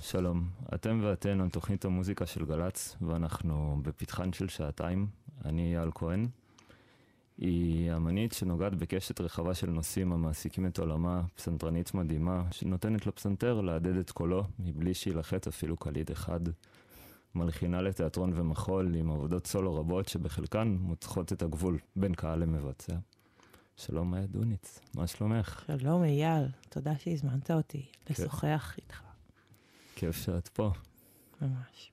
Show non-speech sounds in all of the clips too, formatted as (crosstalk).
שלום. אתם ואתן על תוכנית המוזיקה של גל"צ, ואנחנו בפתחן של שעתיים. אני אייל כהן. היא אמנית שנוגעת בקשת רחבה של נושאים המעסיקים את עולמה, פסנתרנית מדהימה, שנותנת לפסנתר להדהד את קולו, מבלי שיילחץ אפילו קליד אחד. מלחינה לתיאטרון ומחול עם עבודות סולו רבות שבחלקן מותחות את הגבול בין קהל למבצע. שלום מאיה דוניץ, מה שלומך? שלום אייל, תודה שהזמנת אותי לשוחח איתך. כיף שאת פה. ממש.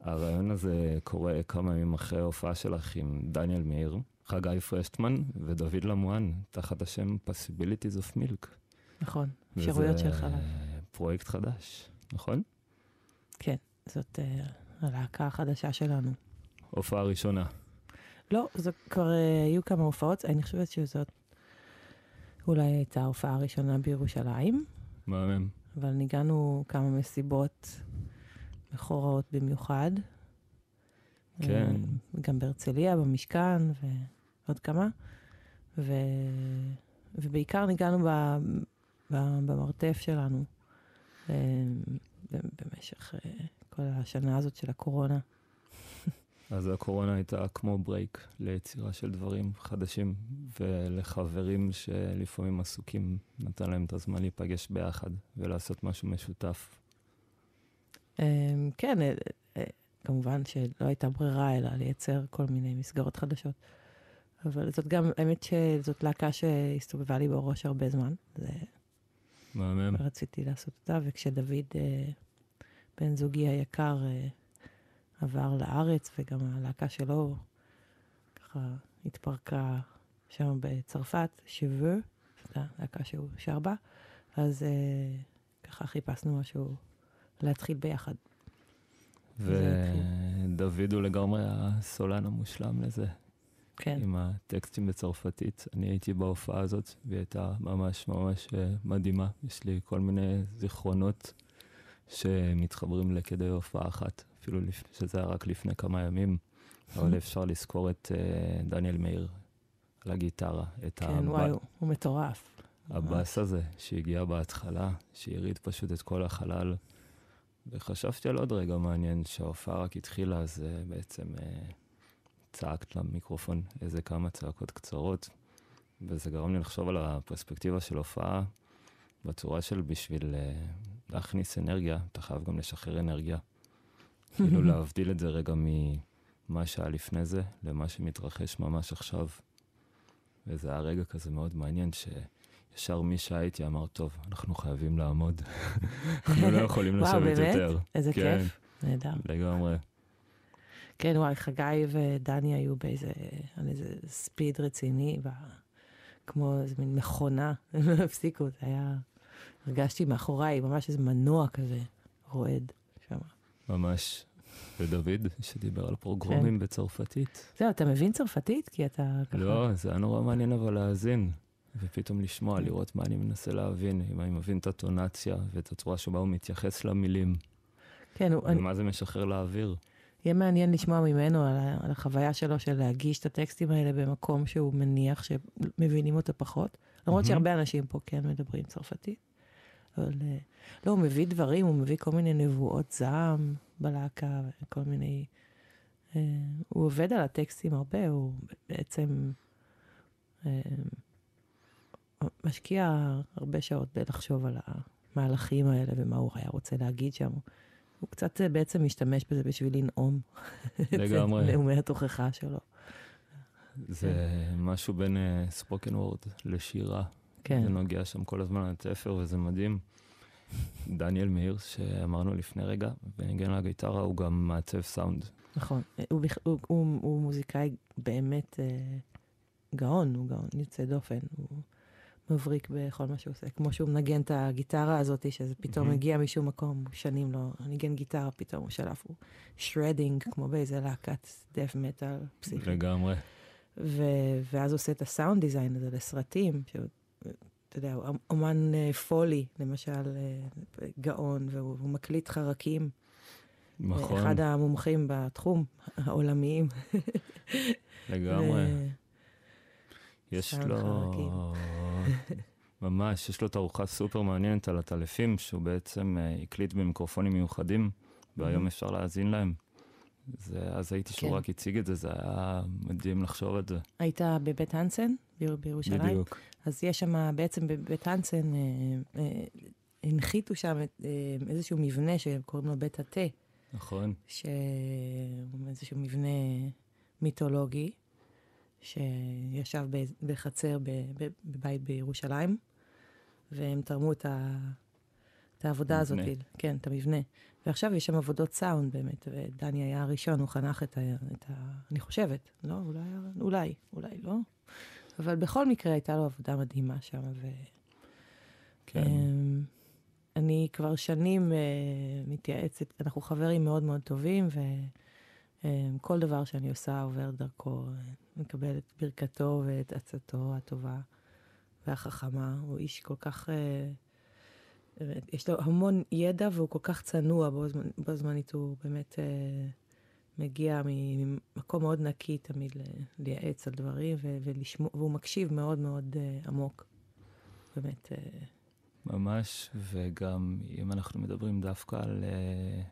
הרעיון הזה קורה כמה ימים אחרי ההופעה שלך עם דניאל מאיר, חגי פרשטמן ודוד למואן, תחת השם Possibilities of Milk. נכון, אפשרויות של חלב. וזה פרויקט חדש, נכון? כן, זאת uh, הלהקה החדשה שלנו. הופעה ראשונה. לא, זה כבר uh, היו כמה הופעות, אני חושבת שזאת אולי הייתה ההופעה הראשונה בירושלים, מהמם. אבל ניגענו כמה מסיבות מכורעות במיוחד. כן. אה, גם בהרצליה, במשכן ועוד כמה. ו... ובעיקר ניגענו ב... ב... במרתף שלנו אה, במשך אה, כל השנה הזאת של הקורונה. אז הקורונה הייתה כמו ברייק ליצירה של דברים חדשים, ולחברים שלפעמים עסוקים, נתן להם את הזמן להיפגש ביחד ולעשות משהו משותף. אה, כן, אה, אה, כמובן שלא הייתה ברירה אלא לייצר כל מיני מסגרות חדשות. אבל זאת גם, האמת שזאת להקה שהסתובבה לי בראש הרבה זמן. זה מהמם. רציתי לעשות אותה, וכשדוד, אה, בן זוגי היקר, עבר לארץ, וגם הלהקה שלו ככה התפרקה שם בצרפת, שבו, הלהקה שהוא שר בה, אז אה, ככה חיפשנו משהו להתחיל ביחד. ודוד הוא לגמרי הסולן המושלם לזה, כן, עם הטקסטים בצרפתית. אני הייתי בהופעה הזאת, והיא הייתה ממש ממש אה, מדהימה. יש לי כל מיני זיכרונות שמתחברים לכדי הופעה אחת, אפילו שזה היה רק לפני כמה ימים, אבל (laughs) אפשר לזכור את אה, דניאל מאיר על הגיטרה, את כן, הב- וואי, הוא- הוא מטורף. הבאס הזה שהגיע בהתחלה, שהרעיד פשוט את כל החלל. וחשבתי על עוד רגע מעניין, שההופעה רק התחילה, אז uh, בעצם uh, צעקת למיקרופון איזה כמה צעקות קצרות, וזה גרם לי לחשוב על הפרספקטיבה של הופעה, בצורה של בשביל uh, להכניס אנרגיה, אתה חייב גם לשחרר אנרגיה. כאילו (laughs) להבדיל את זה רגע ממה שהיה לפני זה, למה שמתרחש ממש עכשיו. וזה היה רגע כזה מאוד מעניין, שישר מי שהייתי אמר, טוב, אנחנו חייבים לעמוד. (laughs) אנחנו לא יכולים וואו, לשבת באמת? יותר. איזה כן, כיף. נהדר. לגמרי. כן, וואי, חגי ודני היו באיזה, על איזה ספיד רציני, ב... כמו איזה מין מכונה, (laughs) הם לא הפסיקו, זה היה, הרגשתי מאחוריי ממש איזה מנוע כזה, רועד. ממש. ודוד, שדיבר על פרוגרומים בצרפתית. זהו, אתה מבין צרפתית? כי אתה ככה... לא, זה היה נורא מעניין אבל להאזין. ופתאום לשמוע, לראות מה אני מנסה להבין, אם אני מבין את הטונציה ואת הצורה שבה הוא מתייחס למילים, כן, הוא, אני, ומה זה משחרר לאוויר. יהיה מעניין לשמוע ממנו על, על החוויה שלו של להגיש את הטקסטים האלה במקום שהוא מניח שמבינים אותו פחות. למרות מהמם. שהרבה אנשים פה כן מדברים צרפתית. אבל אה, לא, הוא מביא דברים, הוא מביא כל מיני נבואות זעם בלהקה, וכל מיני... אה, הוא עובד על הטקסטים הרבה, הוא בעצם אה, משקיע הרבה שעות בלחשוב על המהלכים האלה ומה הוא היה רוצה להגיד שם. הוא קצת בעצם משתמש בזה בשביל לנאום. (laughs) לגמרי. את נאומי התוכחה שלו. זה משהו בין ספוקן וורד לשירה. כן. זה נוגע שם כל הזמן על התפר וזה מדהים. דניאל מאיר, שאמרנו לפני רגע, וניגן על הגיטרה, הוא גם מעצב סאונד. נכון, הוא, הוא, הוא, הוא מוזיקאי באמת אה, גאון, הוא גאון יוצא דופן, הוא מבריק בכל מה שהוא עושה, כמו שהוא מנגן את הגיטרה הזאת, שזה פתאום מהמם. מגיע משום מקום, שנים לא ניגן גיטרה, פתאום הוא שלף, הוא שרדינג, כמו באיזה להקת דף מטאל פסיכי. לגמרי. ו- ואז עושה את הסאונד דיזיין הזה לסרטים, שהוא, אתה יודע, אומן אה, פולי, למשל, אה, גאון, והוא הוא מקליט חרקים. נכון, אחד המומחים בתחום, העולמיים. לגמרי. יש לו... (laughs) ממש, יש לו תערוכה סופר מעניינת על הטלפים, שהוא בעצם הקליט במיקרופונים מיוחדים, והיום אפשר להאזין להם. זה, אז הייתי שהוא כן. רק הציג את זה, זה היה מדהים לחשוב את זה. היית בבית הנסן ביר- בירושלים? בדיוק. אז יש שם, בעצם בבית הנסן, אה, אה, הנחיתו שם אה, איזשהו מבנה שקוראים לו בית התה, נכון. שהוא איזשהו מבנה מיתולוגי, שישב בחצר בבית בירושלים, והם תרמו את, ה, את העבודה הזאת, מבנה. כן, את המבנה. ועכשיו יש שם עבודות סאונד באמת, ודני היה הראשון, הוא חנך את ה... את ה אני חושבת, לא? אולי, אולי, אולי לא. אבל בכל מקרה הייתה לו עבודה מדהימה שם, ו... כן. אמ, אני כבר שנים אה, מתייעצת, אנחנו חברים מאוד מאוד טובים, וכל דבר שאני עושה עובר דרכו, מקבל את ברכתו ואת עצתו הטובה והחכמה. הוא איש כל כך, באמת, יש לו המון ידע והוא כל כך צנוע בו, זמנ- בו זמנית, הוא באמת אה, מגיע ממקום מאוד נקי תמיד ל- לייעץ על דברים, ו- ולשמוע, והוא מקשיב מאוד מאוד אה, עמוק. באמת, אה, ממש, וגם אם אנחנו מדברים דווקא על uh,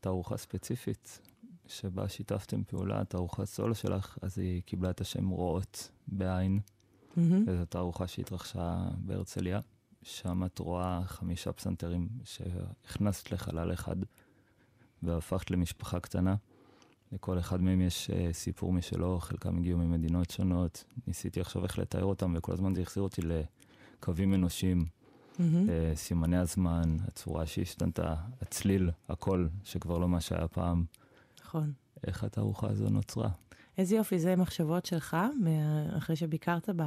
תערוכה ספציפית, שבה שיתפתם פעולה, תערוכת סולו שלך, אז היא קיבלה את השם רואות בעין. מהמם. זו תערוכה שהתרחשה בהרצליה. שם את רואה חמישה פסנתרים שהכנסת לחלל אחד והפכת למשפחה קטנה. לכל אחד מהם יש uh, סיפור משלו, חלקם הגיעו ממדינות שונות. ניסיתי עכשיו איך לתאר אותם, וכל הזמן זה החזיר אותי לקווים אנושיים. מהמם. אה, סימני הזמן, הצורה שהשתנתה, הצליל, הכל, שכבר לא מה שהיה פעם. נכון. איך התערוכה הזו נוצרה? איזה יופי, זה מחשבות שלך, אחרי שביקרת ב...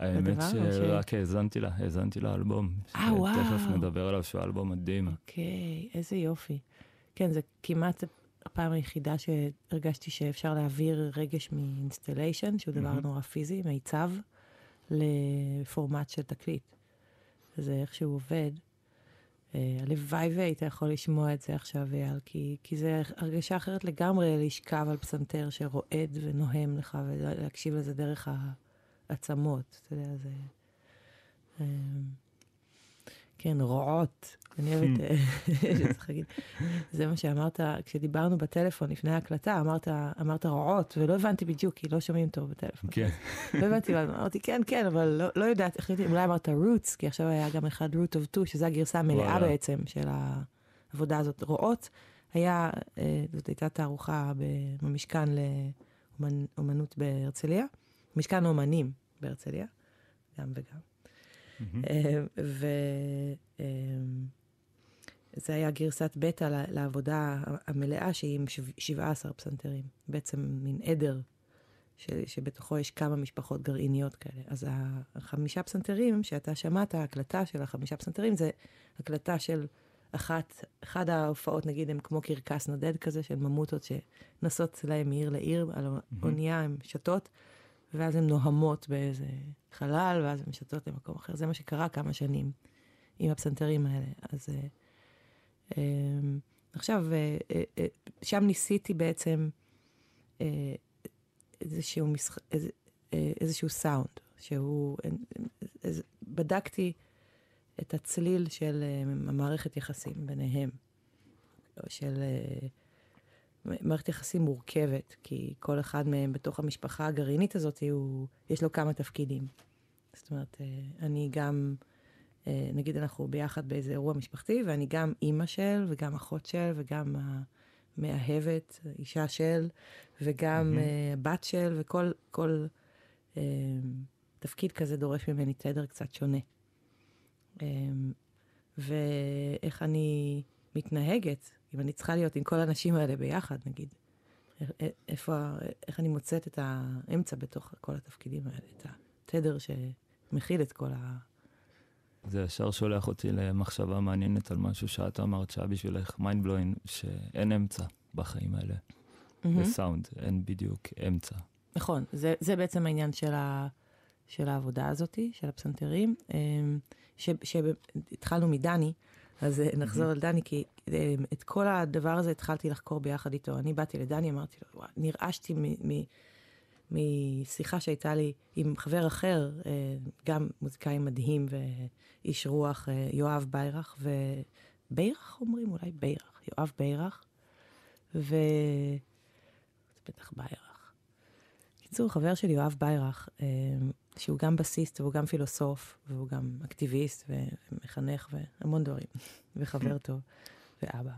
האמת שרק האזנתי לה, האזנתי לאלבום. אה, וואו. שתכף נדבר עליו, שהוא אלבום מדהים. אוקיי, איזה יופי. כן, זה כמעט הפעם היחידה שהרגשתי שאפשר להעביר רגש מ installation, שהוא דבר. נורא פיזי, מיצב, לפורמט של תקליט. וזה איך שהוא עובד. אה, הלוואי והיית יכול לשמוע את זה עכשיו, אייל, כי, כי זה הרגשה אחרת לגמרי לשכב על פסנתר שרועד ונוהם לך ולהקשיב לזה דרך העצמות. אתה יודע, זה... אה, כן, רועות. אני אוהבת, אה, (laughs) צריך להגיד, זה מה שאמרת, כשדיברנו בטלפון לפני ההקלטה, אמרת, אמרת רועות, ולא הבנתי בדיוק, כי לא שומעים טוב בטלפון. כן. לא הבנתי, אמרתי כן, כן, אבל לא, לא יודעת, החלטתי, אולי אמרת roots, כי עכשיו היה גם אחד root of two, שזו הגרסה המלאה. בעצם של העבודה הזאת. רועות, היה, אה, זאת הייתה תערוכה במשכן לאומנות בהרצליה, משכן האומנים בהרצליה, גם וגם. מהמם. וזה היה גרסת בטא לעבודה המלאה, שהיא עם שב- 17 פסנתרים. בעצם מין עדר, ש- שבתוכו יש כמה משפחות גרעיניות כאלה. אז החמישה פסנתרים שאתה שמעת, ההקלטה של החמישה פסנתרים, זה הקלטה של אחת, אחד ההופעות, נגיד, הם כמו קרקס נודד כזה, של ממוטות שנוסעות להם מעיר לעיר, על האונייה, הן שתות, ואז הן נוהמות באיזה חלל, ואז הן שתות למקום אחר. זה מה שקרה כמה שנים עם הפסנתרים האלה. אז אה, אה, עכשיו, אה, אה, אה, שם ניסיתי בעצם אה, איזשהו, משח... איז, אה, איזשהו סאונד, שהוא... אה, איז, בדקתי את הצליל של אה, המערכת יחסים ביניהם, או של אה, מערכת יחסים מורכבת, כי כל אחד מהם בתוך המשפחה הגרעינית הזאת, הוא, יש לו כמה תפקידים. זאת אומרת, אה, אני גם, אה, נגיד אנחנו ביחד באיזה אירוע משפחתי, ואני גם אימא של, וגם אחות של, וגם המאהבת, אישה של, וגם. אה, בת של, וכל כל, תפקיד כזה דורש ממני תדר קצת שונה. ואיך אני מתנהגת, אם אני צריכה להיות עם כל האנשים האלה ביחד, נגיד. א- א- איפה, איך אני מוצאת את האמצע בתוך כל התפקידים האלה, את התדר שמכיל את כל ה... זה ישר שולח אותי למחשבה מעניינת על משהו שאת אמרת שהיה בשבילך mind blowing, שאין אמצע בחיים האלה. בסאונד, אין בדיוק אמצע. נכון, זה, זה בעצם העניין של, ה, של העבודה הזאת, של הפסנתרים. אמ, שהתחלנו מדני, אז אה, נחזור על דני, כי אה, את כל הדבר הזה התחלתי לחקור ביחד איתו. אני באתי לדני, אמרתי לו, "וואי, נרעשתי מ- מ- משיחה שהייתה לי עם חבר אחר, אה, גם מוזיקאי מדהים ואיש רוח, יואב ביירך, וביירך אומרים? אולי ביירך, יואב ביירך, ו... זה בטח ביירך. בקיצור, חבר של יואב ביירך, אה, שהוא גם בסיסט והוא גם פילוסוף, והוא גם אקטיביסט ומחנך והמון דברים, (laughs) וחבר (laughs) טוב, ואבא.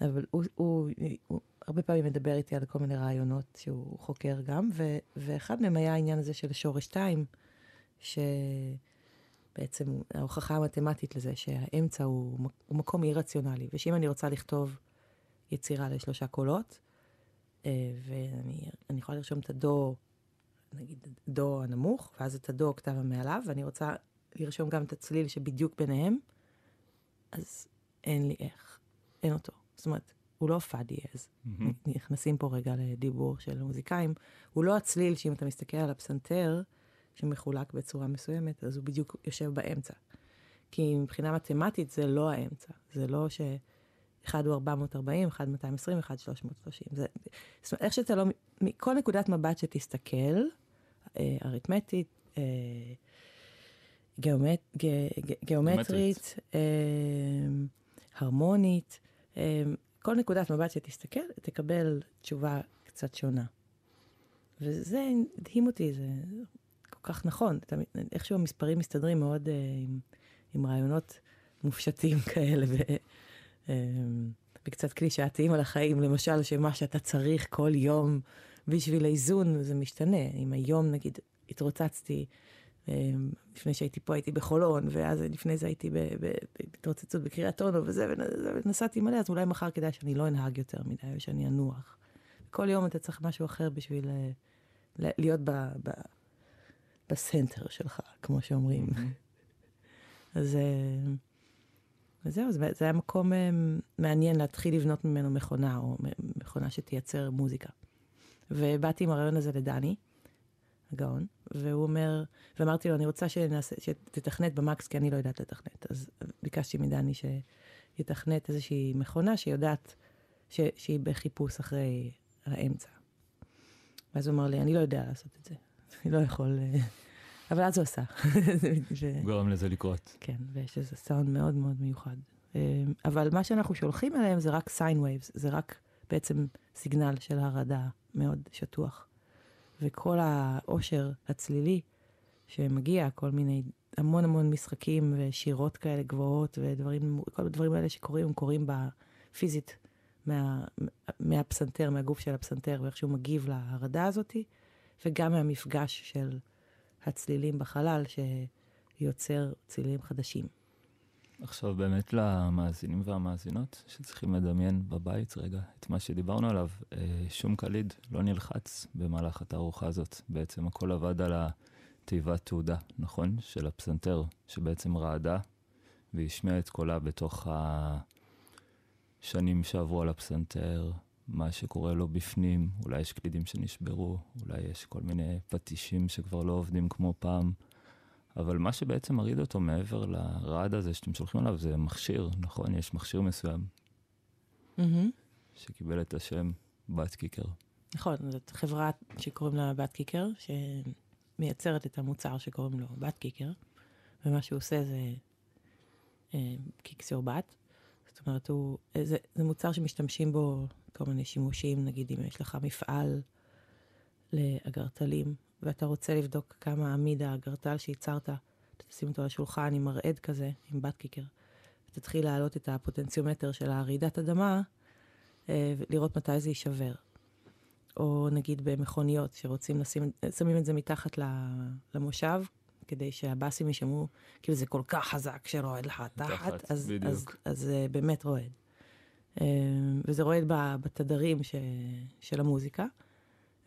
אבל הוא, הוא, הוא הרבה פעמים מדבר איתי על כל מיני רעיונות שהוא חוקר גם, ו, ואחד מהם היה העניין הזה של שורש 2, שבעצם ההוכחה המתמטית לזה שהאמצע הוא, הוא מקום אי רציונלי, ושאם אני רוצה לכתוב יצירה לשלושה קולות, ואני יכולה לרשום את הדו, נגיד דו הנמוך, ואז את הדו אוקטבה מעליו, ואני רוצה לרשום גם את הצליל שבדיוק ביניהם, אז אין לי איך, אין אותו. זאת אומרת, הוא לא פא דיאז. Mm-hmm. נכנסים פה רגע לדיבור של מוזיקאים. הוא לא הצליל שאם אתה מסתכל על הפסנתר, שמחולק בצורה מסוימת, אז הוא בדיוק יושב באמצע. כי מבחינה מתמטית זה לא האמצע. זה לא שאחד הוא 440, אחד 220, אחד 330. זה, זאת אומרת, איך שאתה לא... מכל נקודת מבט שתסתכל, אה, אריתמטית, אה, גיאומט, ג, ג, גיאומטרית, אה, הרמונית, אה, כל נקודת מבט שתסתכל, תקבל תשובה קצת שונה. וזה הדהים אותי, זה כל כך נכון. איכשהו המספרים מסתדרים מאוד uh, עם, עם רעיונות מופשטים (laughs) כאלה, ו, וקצת קלישאתיים על החיים. למשל, שמה שאתה צריך כל יום בשביל האיזון, זה משתנה. אם היום, נגיד, התרוצצתי אמ, לפני שהייתי פה הייתי בחולון, ואז לפני זה הייתי בהתרוצצות בקריית אונו וזה, ונסעתי מלא, אז אולי מחר כדאי שאני לא אנהג יותר מדי, ושאני אנוח. כל יום אתה צריך משהו אחר בשביל אה, להיות ב, ב, בסנטר שלך, כמו שאומרים. אז אה, זהו, זה, זה היה מקום אה, מעניין להתחיל לבנות ממנו מכונה, או מכונה שתייצר מוזיקה. ובאתי עם הרעיון הזה לדני. הגאון, והוא אומר, ואמרתי לו, אני רוצה שנעשה, שתתכנת במקס, כי אני לא יודעת לתכנת. אז ביקשתי מדני שיתכנת איזושהי מכונה שיודעת ש, שהיא בחיפוש אחרי האמצע. ואז הוא אמר לי, אני לא יודע לעשות את זה, אני לא יכול... אבל אז הוא עשה. (laughs) ו... גורם לזה לקרות. כן, ויש איזה סאונד מאוד מאוד מיוחד. אה, אבל מה שאנחנו שולחים אליהם זה רק sine waves, זה רק בעצם סיגנל של הרעדה מאוד שטוח. וכל העושר הצלילי שמגיע, כל מיני, המון המון משחקים ושירות כאלה גבוהות ודברים, כל הדברים האלה שקורים, הם קורים בפיזית מה, מהפסנתר, מהגוף של הפסנתר, ואיך שהוא מגיב להרעדה הזאתי, וגם מהמפגש של הצלילים בחלל שיוצר צלילים חדשים. עכשיו באמת למאזינים והמאזינות שצריכים לדמיין בבית רגע את מה שדיברנו עליו, אה, שום קליד לא נלחץ במהלך התערוכה הזאת. בעצם הכל עבד על התיבת תעודה, נכון? של הפסנתר, שבעצם רעדה והשמיע את קולה בתוך השנים שעברו על הפסנתר, מה שקורה לו בפנים, אולי יש קלידים שנשברו, אולי יש כל מיני פטישים שכבר לא עובדים כמו פעם. אבל מה שבעצם מרעיד אותו מעבר לרעד הזה שאתם שולחים עליו זה מכשיר, נכון? יש מכשיר מסוים mm-hmm. שקיבל את השם בת קיקר. נכון, זאת חברה שקוראים לה בת קיקר, שמייצרת את המוצר שקוראים לו בת קיקר, ומה שהוא עושה זה אה, קיקסור בת. זאת אומרת, הוא, זה, זה מוצר שמשתמשים בו כל מיני שימושים, נגיד אם יש לך מפעל לאגרטלים, ואתה רוצה לבדוק כמה עמיד האגרטל שייצרת, תשים אותו על השולחן עם מרעד כזה, עם בת קיקר, ותתחיל להעלות את הפוטנציומטר של הרעידת אדמה, אה, ולראות מתי זה יישבר. או נגיד במכוניות, שרוצים לשים, שמים את זה מתחת למושב, כדי שהבאסים יישמעו, כאילו זה כל כך חזק שרועד לך תחת, אז, אז, אז זה באמת רועד. אה, וזה רועד בתדרים ש, של המוזיקה.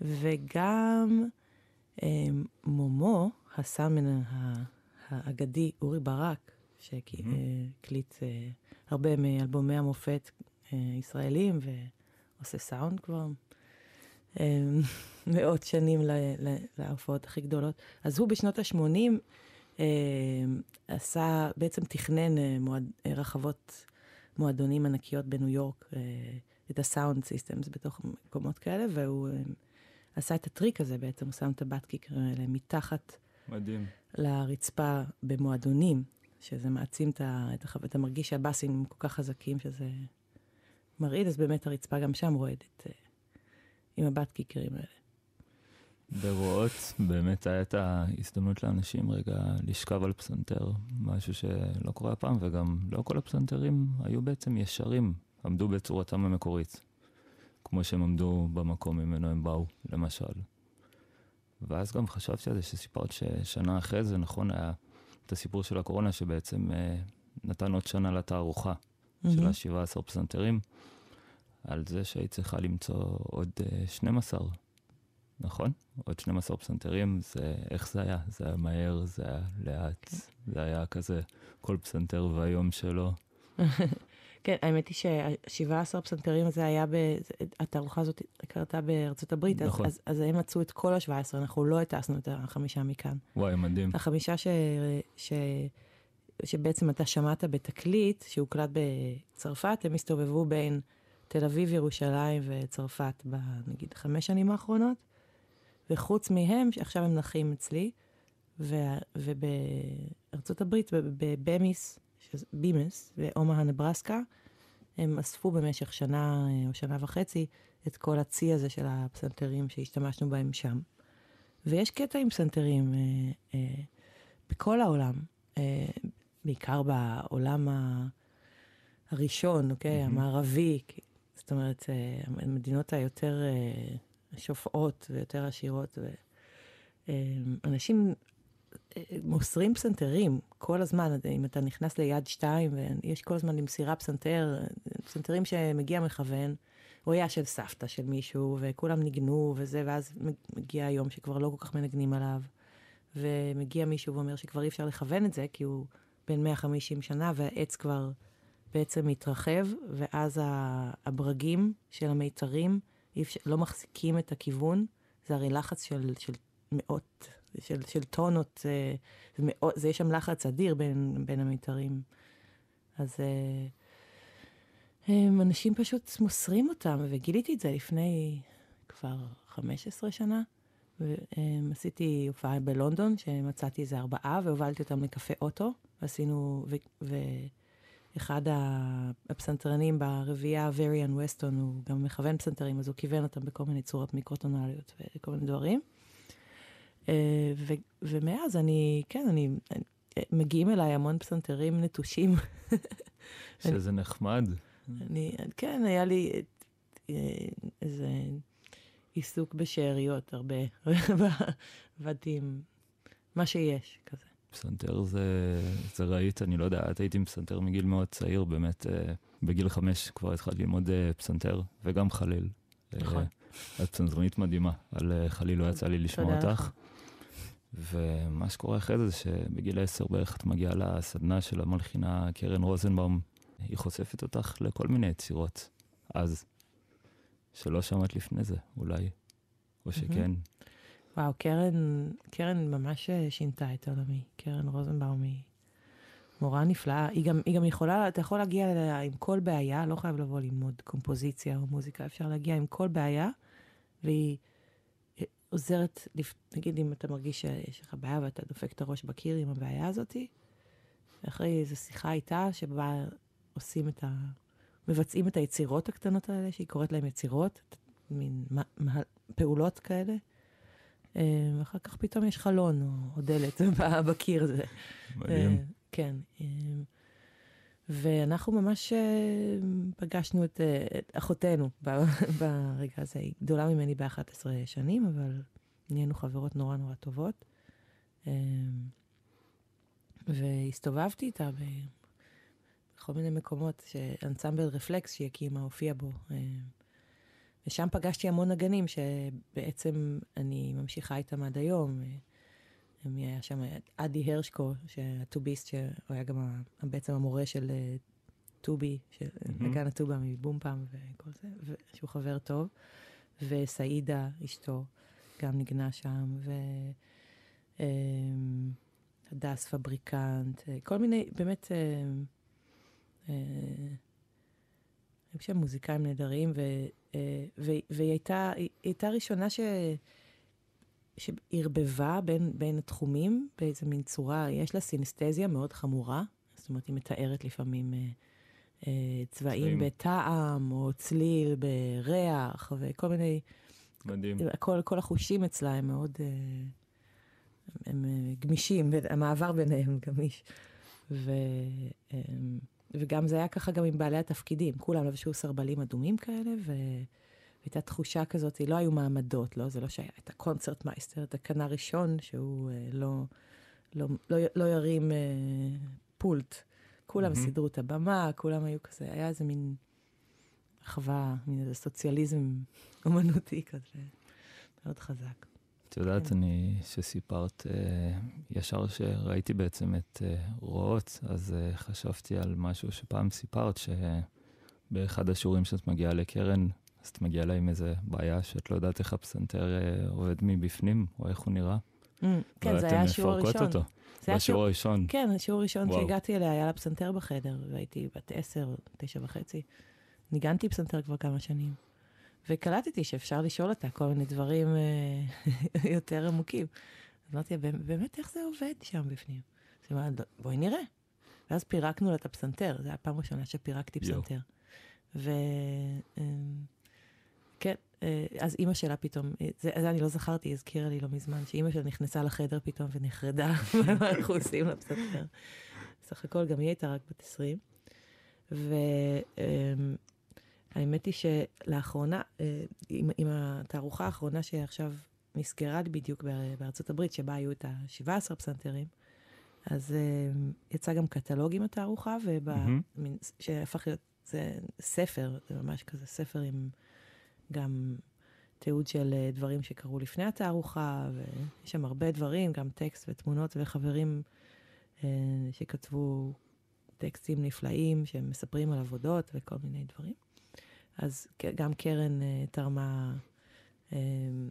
וגם אמ, מומו, הסאמן האגדי אורי ברק, שהקליט אה, הרבה מאלבומי המופת אה, ישראלים ועושה סאונד כבר אמ, (laughs) מאות שנים להופעות הכי גדולות. אז הוא בשנות ה-80 אמ, עשה, בעצם תכנן אה, רחבות מועדונים ענקיות בניו יורק, את הסאונד סיסטמס בתוך מקומות כאלה, והוא עשה את הטריק הזה בעצם, הוא שם את הבטקיקרים האלה מתחת מדהים. לרצפה במועדונים, שזה מעצים את ה... את החו... אתה מרגיש שהבאסים כל כך חזקים שזה מרעיד, אז באמת הרצפה גם שם רועדת אה, עם הבטקיקרים האלה. ברועות באמת הייתה ההזדמנות לאנשים רגע לשכב על פסנתר, משהו שלא קורה הפעם, וגם לא כל הפסנתרים היו בעצם ישרים, עמדו בצורתם המקורית, כמו שהם עמדו במקום ממנו הם באו, למשל. ואז גם חשבתי על זה שסיפרת ששנה אחרי זה, נכון, היה את הסיפור של הקורונה שבעצם אה, נתן עוד שנה לתערוכה mm-hmm. של ה-17 פסנתרים, על זה שהיית צריכה למצוא עוד אה, 12 נכון? עוד 12 פסנתרים, זה, איך זה היה? זה היה מהר, זה היה לאט, כן. זה היה כזה כל פסנתר והיום שלו. (laughs) כן, האמת היא ש-17 פסנתרים זה היה, ב... התערוכה הזאת קרתה בארצות הברית, נכון. אז, אז, אז הם מצאו את כל ה-17, אנחנו לא הטסנו את החמישה מכאן. וואי, מדהים. החמישה ש... ש... שבעצם אתה שמעת בתקליט, שהוקלט בצרפת, הם הסתובבו בין תל אביב, ירושלים וצרפת, בנגיד חמש שנים האחרונות. וחוץ מהם, שעכשיו הם נחים אצלי, ו, ובארצות הברית, בבמיס, בימס, באומה נברסקה, הם אספו במשך שנה אה, או שנה וחצי את כל הצי הזה של הפסנתרים שהשתמשנו בהם שם. ויש קטע עם פסנתרים אה, אה, בכל העולם, אה, בעיקר בעולם ה... הראשון, אוקיי? Mm-hmm. המערבי. זאת אומרת, אה, המדינות היותר... שופעות ויותר עשירות. ואנשים אה, מוסרים פסנתרים כל הזמן, אם אתה נכנס ליד שתיים, ויש כל הזמן למסירה פסנתר, פסנתרים שמגיע מכוון, הוא היה של סבתא של מישהו, וכולם ניגנו וזה, ואז מגיע היום שכבר לא כל כך מנגנים עליו, ומגיע מישהו ואומר שכבר אי אפשר לכוון את זה, כי הוא בן 150 שנה, והעץ כבר בעצם מתרחב, ואז הברגים של המיתרים, אפשר, לא מחזיקים את הכיוון, זה הרי לחץ של, של מאות, של, של טונות, זה, זה, מאות, זה יש שם לחץ אדיר בין, בין המיתרים. אז אה, הם, אנשים פשוט מוסרים אותם, וגיליתי את זה לפני כבר 15 שנה. ועשיתי הופעה בלונדון, שמצאתי איזה ארבעה, והובלתי אותם לקפה אוטו, ועשינו, ו, ו, אחד הפסנתרנים ברביעייה, וריאן ווסטון, הוא גם מכוון פסנתרים, אז הוא כיוון אותם בכל מיני צורות מיקרוטונליות וכל מיני דברים. אה, ו, ומאז אני, כן, אני, מגיעים אליי המון פסנתרים נטושים. (laughs) שזה נחמד. אני, כן, היה לי אה, איזה עיסוק בשאריות הרבה, (laughs) עבדתי עם מה שיש, כזה. פסנתר זה, זה רהיט, אני לא יודע, את הייתי עם פסנתר מגיל מאוד צעיר, באמת, אה, בגיל חמש כבר התחלתי ללמוד אה, פסנתר, וגם חליל. נכון. את פסנתרנית מדהימה, על חליל לא יצא לי לשמוע אותך. ומה שקורה אחרי זה, זה שבגיל עשר בערך את מגיעה לסדנה של המלחינה קרן רוזנבאום, היא חושפת אותך לכל מיני יצירות, אז, שלא שמעת לפני זה, אולי, או שכן. וואו, קרן, קרן ממש אה, שינתה את עולמי. קרן רוזנבאום היא מורה נפלאה. היא גם, היא גם יכולה, אתה יכול להגיע אליה עם כל בעיה, לא חייב לבוא ללמוד קומפוזיציה או מוזיקה, אפשר להגיע עם כל בעיה, והיא אה, עוזרת, נגיד אם אתה מרגיש שיש לך בעיה ואתה דופק את הראש בקיר עם הבעיה הזאתי, אחרי איזו שיחה איתה, שבה עושים את ה... מבצעים את היצירות הקטנות האלה, שהיא קוראת להן יצירות, מין פעולות כאלה. ואחר אה, כך פתאום יש חלון או, או דלת (laughs) בקיר הזה. מדהים. אה, כן. אה, ואנחנו ממש פגשנו את, את אחותנו (laughs) ברגע הזה. היא גדולה ממני ב-11 שנים, אבל נהיינו חברות נורא נורא טובות. והסתובבתי איתה בכל מיני מקומות, שאנסמבל רפלקס שהיא הקימה הופיע בו. ושם פגשתי המון נגנים שבעצם אני ממשיכה איתם עד היום. מי היה שם? אדי הרשקו, הטוביסט, שהוא היה גם בעצם המורה של אה, טובי, של. נגן הטובה מבום פעם וכל זה, שהוא חבר טוב. וסעידה, אשתו, גם נגנה שם, והדס פבריקנט, כל מיני, באמת, היו שם מוזיקאים נהדרים, אה, והיא הייתה, הייתה ראשונה ש... שערבבה בין, בין התחומים באיזה מין צורה, יש לה סינסטזיה מאוד חמורה, זאת אומרת, היא מתארת לפעמים אה, אה, צבעים צבעים בטעם, או צליל בריח, וכל מיני... מדהים. כל, כל החושים אצלה הם מאוד... אה, הם, הם גמישים, המעבר ביניהם גמיש. ו, אה, וגם זה היה ככה גם עם בעלי התפקידים, כולם לבשו סרבלים אדומים כאלה, ו... הייתה תחושה כזאת, לא היו מעמדות, לא, זה לא שהיה את הקונצרט מייסטר, את הקנה ראשון, שהוא אה, לא, לא, לא, לא ירים אה, פולט. כולם mm-hmm. סידרו את הבמה, כולם היו כזה, היה איזה מין אחווה, מין איזה סוציאליזם (laughs) אומנותי כזה, מאוד חזק. את יודעת, כן. אני, שסיפרת, אה, ישר שראיתי בעצם את אה, רואות, אז אה, חשבתי על משהו שפעם סיפרת, שבאחד השיעורים שאת מגיעה לקרן, אז את מגיעה לה עם איזה בעיה שאת לא יודעת איך הפסנתר עובד מבפנים, או איך הוא נראה. Mm, כן, זה היה השיעור הראשון. אותו. זה השיעור הראשון. כן, השיעור הראשון שהגעתי אליה היה לה פסנתר בחדר, והייתי בת עשר, תשע וחצי. ניגנתי פסנתר כבר כמה שנים. וקלטתי שאפשר לשאול אותה כל מיני דברים אה, (laughs) יותר עמוקים. אמרתי לה, באמת איך זה עובד שם בפנים? אז היא אמרה, בואי נראה. ואז פירקנו לה את הפסנתר, זו הייתה הפעם הראשונה שפירקתי פסנתר. ו... אמ, כן, אה, אז אימא שלה פתאום, אה, זה, זה אני לא זכרתי, היא הזכירה לי לא מזמן, שאימא שלה נכנסה לחדר פתאום ונחרדה, (laughs) מה אנחנו עושים לפסנתר. בסך הכל גם היא הייתה רק בת 20. והאמת היא שלאחרונה, אה, עם, עם התערוכה האחרונה שעכשיו נסגרה בדיוק בארצות הברית, שבה היו את ה-17 פסנתרים, אז יצא גם קטלוג עם התערוכה, ובא, mm-hmm. שהפך להיות, זה ספר, זה ממש כזה ספר עם... גם תיעוד של אה, דברים שקרו לפני התערוכה, ויש שם הרבה דברים, גם טקסט ותמונות וחברים אה, שכתבו טקסטים נפלאים שמספרים על עבודות וכל מיני דברים. אז גם קרן אה, תרמה אה,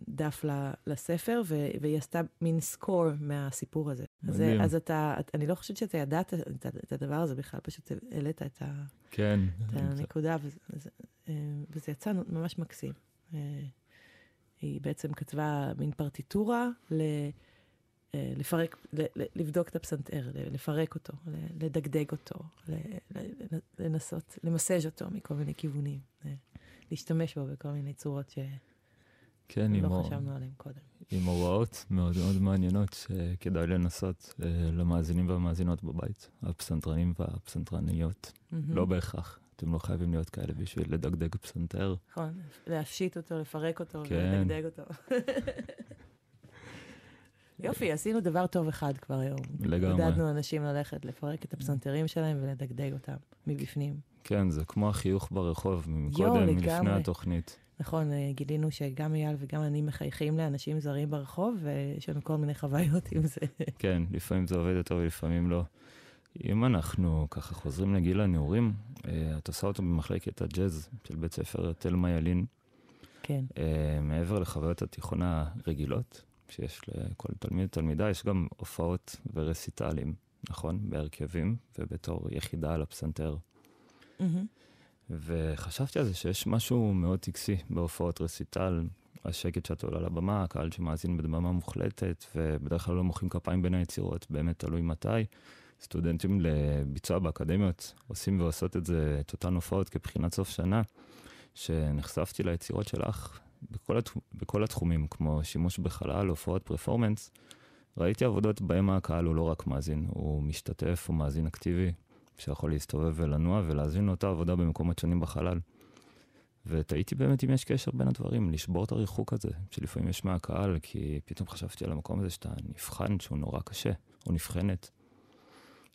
דף לספר, והיא עשתה מין סקור מהסיפור הזה. אז, אז אתה, אני לא חושבת שאתה ידעת את, הדבר הזה בכלל, פשוט העלית את, ה, כן, את הנקודה, וזה, אה, וזה יצא ממש מקסים. אה, היא בעצם כתבה מין פרטיטורה ל... לפרק, לבדוק את הפסנתר, לפרק אותו, לדגדג אותו, לנסות, למסג' אותו מכל מיני כיוונים, להשתמש בו בכל מיני צורות ש... כן, לא חשבנו עליהם קודם. עם הוראות מאוד מאוד מעניינות שכדאי לנסות אה, למאזינים והמאזינות בבית, הפסנתרנים והפסנתרניות. Mm-hmm. לא בהכרח, אתם לא חייבים להיות כאלה בשביל לדגדג פסנתר. נכון, להפשיט אותו, לפרק אותו כן. ולדגדג אותו. (laughs) יופי, עשינו דבר טוב אחד כבר היום. לגמרי. עודדנו אנשים ללכת לפרק את הפסנתרים שלהם ולדגדג אותם מבפנים. כן, זה כמו החיוך ברחוב, מקודם, מלפני התוכנית. נכון, אה, גילינו שגם אייל וגם אני מחייכים לאנשים זרים ברחוב, ויש לנו כל מיני חוויות עם זה. (laughs) כן, לפעמים זה עובד יותר ולפעמים לא. אם אנחנו ככה חוזרים לגיל הנעורים, אה, את עושה אותו במחלקת הג'אז של בית ספר תלמה ילין. כן. אה, מעבר לחוויות התיכון הרגילות, שיש לכל תלמיד ותלמידה, יש גם הופעות ורסיטלים, נכון? בהרכבים ובתור יחידה על הפסנתר. Mm-hmm. וחשבתי על זה שיש משהו מאוד טקסי בהופעות רסיטל, השקט שאת עולה לבמה, הקהל שמאזין בדממה מוחלטת, ובדרך כלל לא מוחאים כפיים בין היצירות, באמת תלוי מתי. סטודנטים לביצוע באקדמיות עושים ועושות את זה, את אותן הופעות כבחינת סוף שנה, שנחשפתי ליצירות שלך בכל, התח... בכל התחומים, כמו שימוש בחלל, הופעות פרפורמנס. ראיתי עבודות בהם הקהל הוא לא רק מאזין, הוא משתתף, הוא מאזין אקטיבי, שיכול להסתובב ולנוע ולהזין לאותה עבודה במקומות שונים בחלל. ותהיתי באמת אם יש קשר בין הדברים, לשבור את הריחוק הזה, שלפעמים יש מהקהל, כי פתאום חשבתי על המקום הזה שאתה נבחן, שהוא נורא קשה, או נבחנת.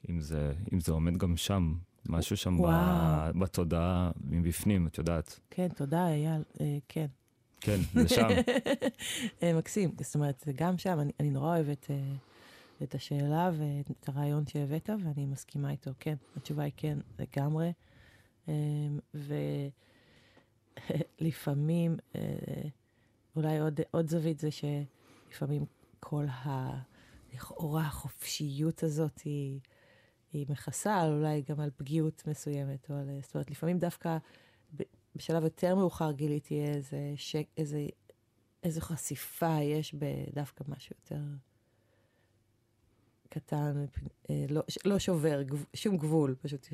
אם זה, אם זה עומד גם שם, משהו שם ב, בתודעה מבפנים, את יודעת. כן, תודה, אייל, אה, כן. כן, זה שם. (laughs) אה, מקסים, זאת אומרת, גם שם, אני, אני נורא אוהבת... אה... את השאלה ואת הרעיון שהבאת, ואני מסכימה איתו, כן. התשובה היא כן, לגמרי. אמ, ולפעמים, (laughs) אה, אולי עוד, עוד זווית זה שלפעמים כל ה... לכאורה החופשיות הזאת היא, היא מכסה, אולי גם על פגיעות מסוימת, או על... זאת אומרת, לפעמים דווקא בשלב יותר מאוחר גיליתי איזה, שק, איזה, איזה חשיפה יש בדווקא משהו יותר קטן, אה, לא, לא שובר גב, שום גבול, פשוט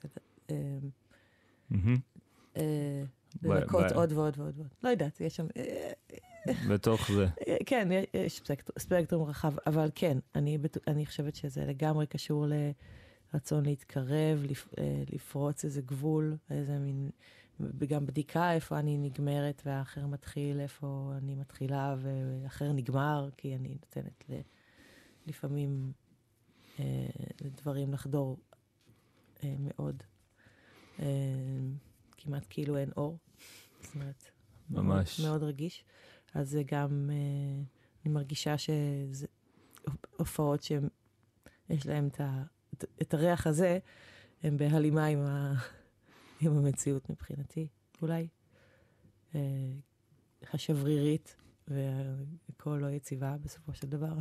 כזה. אה, אה, לנקות עוד ועוד ועוד ועוד. לא יודעת, יש שם... בתוך זה. כן, יש ספקטרום רחב, אבל כן, אני, אני חושבת שזה לגמרי קשור לרצון להתקרב, לפרוץ איזה גבול, איזה מין... וגם בדיקה איפה אני נגמרת והאחר מתחיל, איפה אני מתחילה ואחר נגמר, כי אני נותנת ל... לפעמים אה, לדברים לחדור אה, מאוד. אה, כמעט כאילו אין אור. זאת אומרת, ממש. מאוד, מאוד רגיש. אז זה גם, אה, אני מרגישה שזה הופעות שיש להן את, את הריח הזה, הן בהלימה עם, ה, עם המציאות מבחינתי, אולי. אה, השברירית, והכל לא יציבה בסופו של דבר.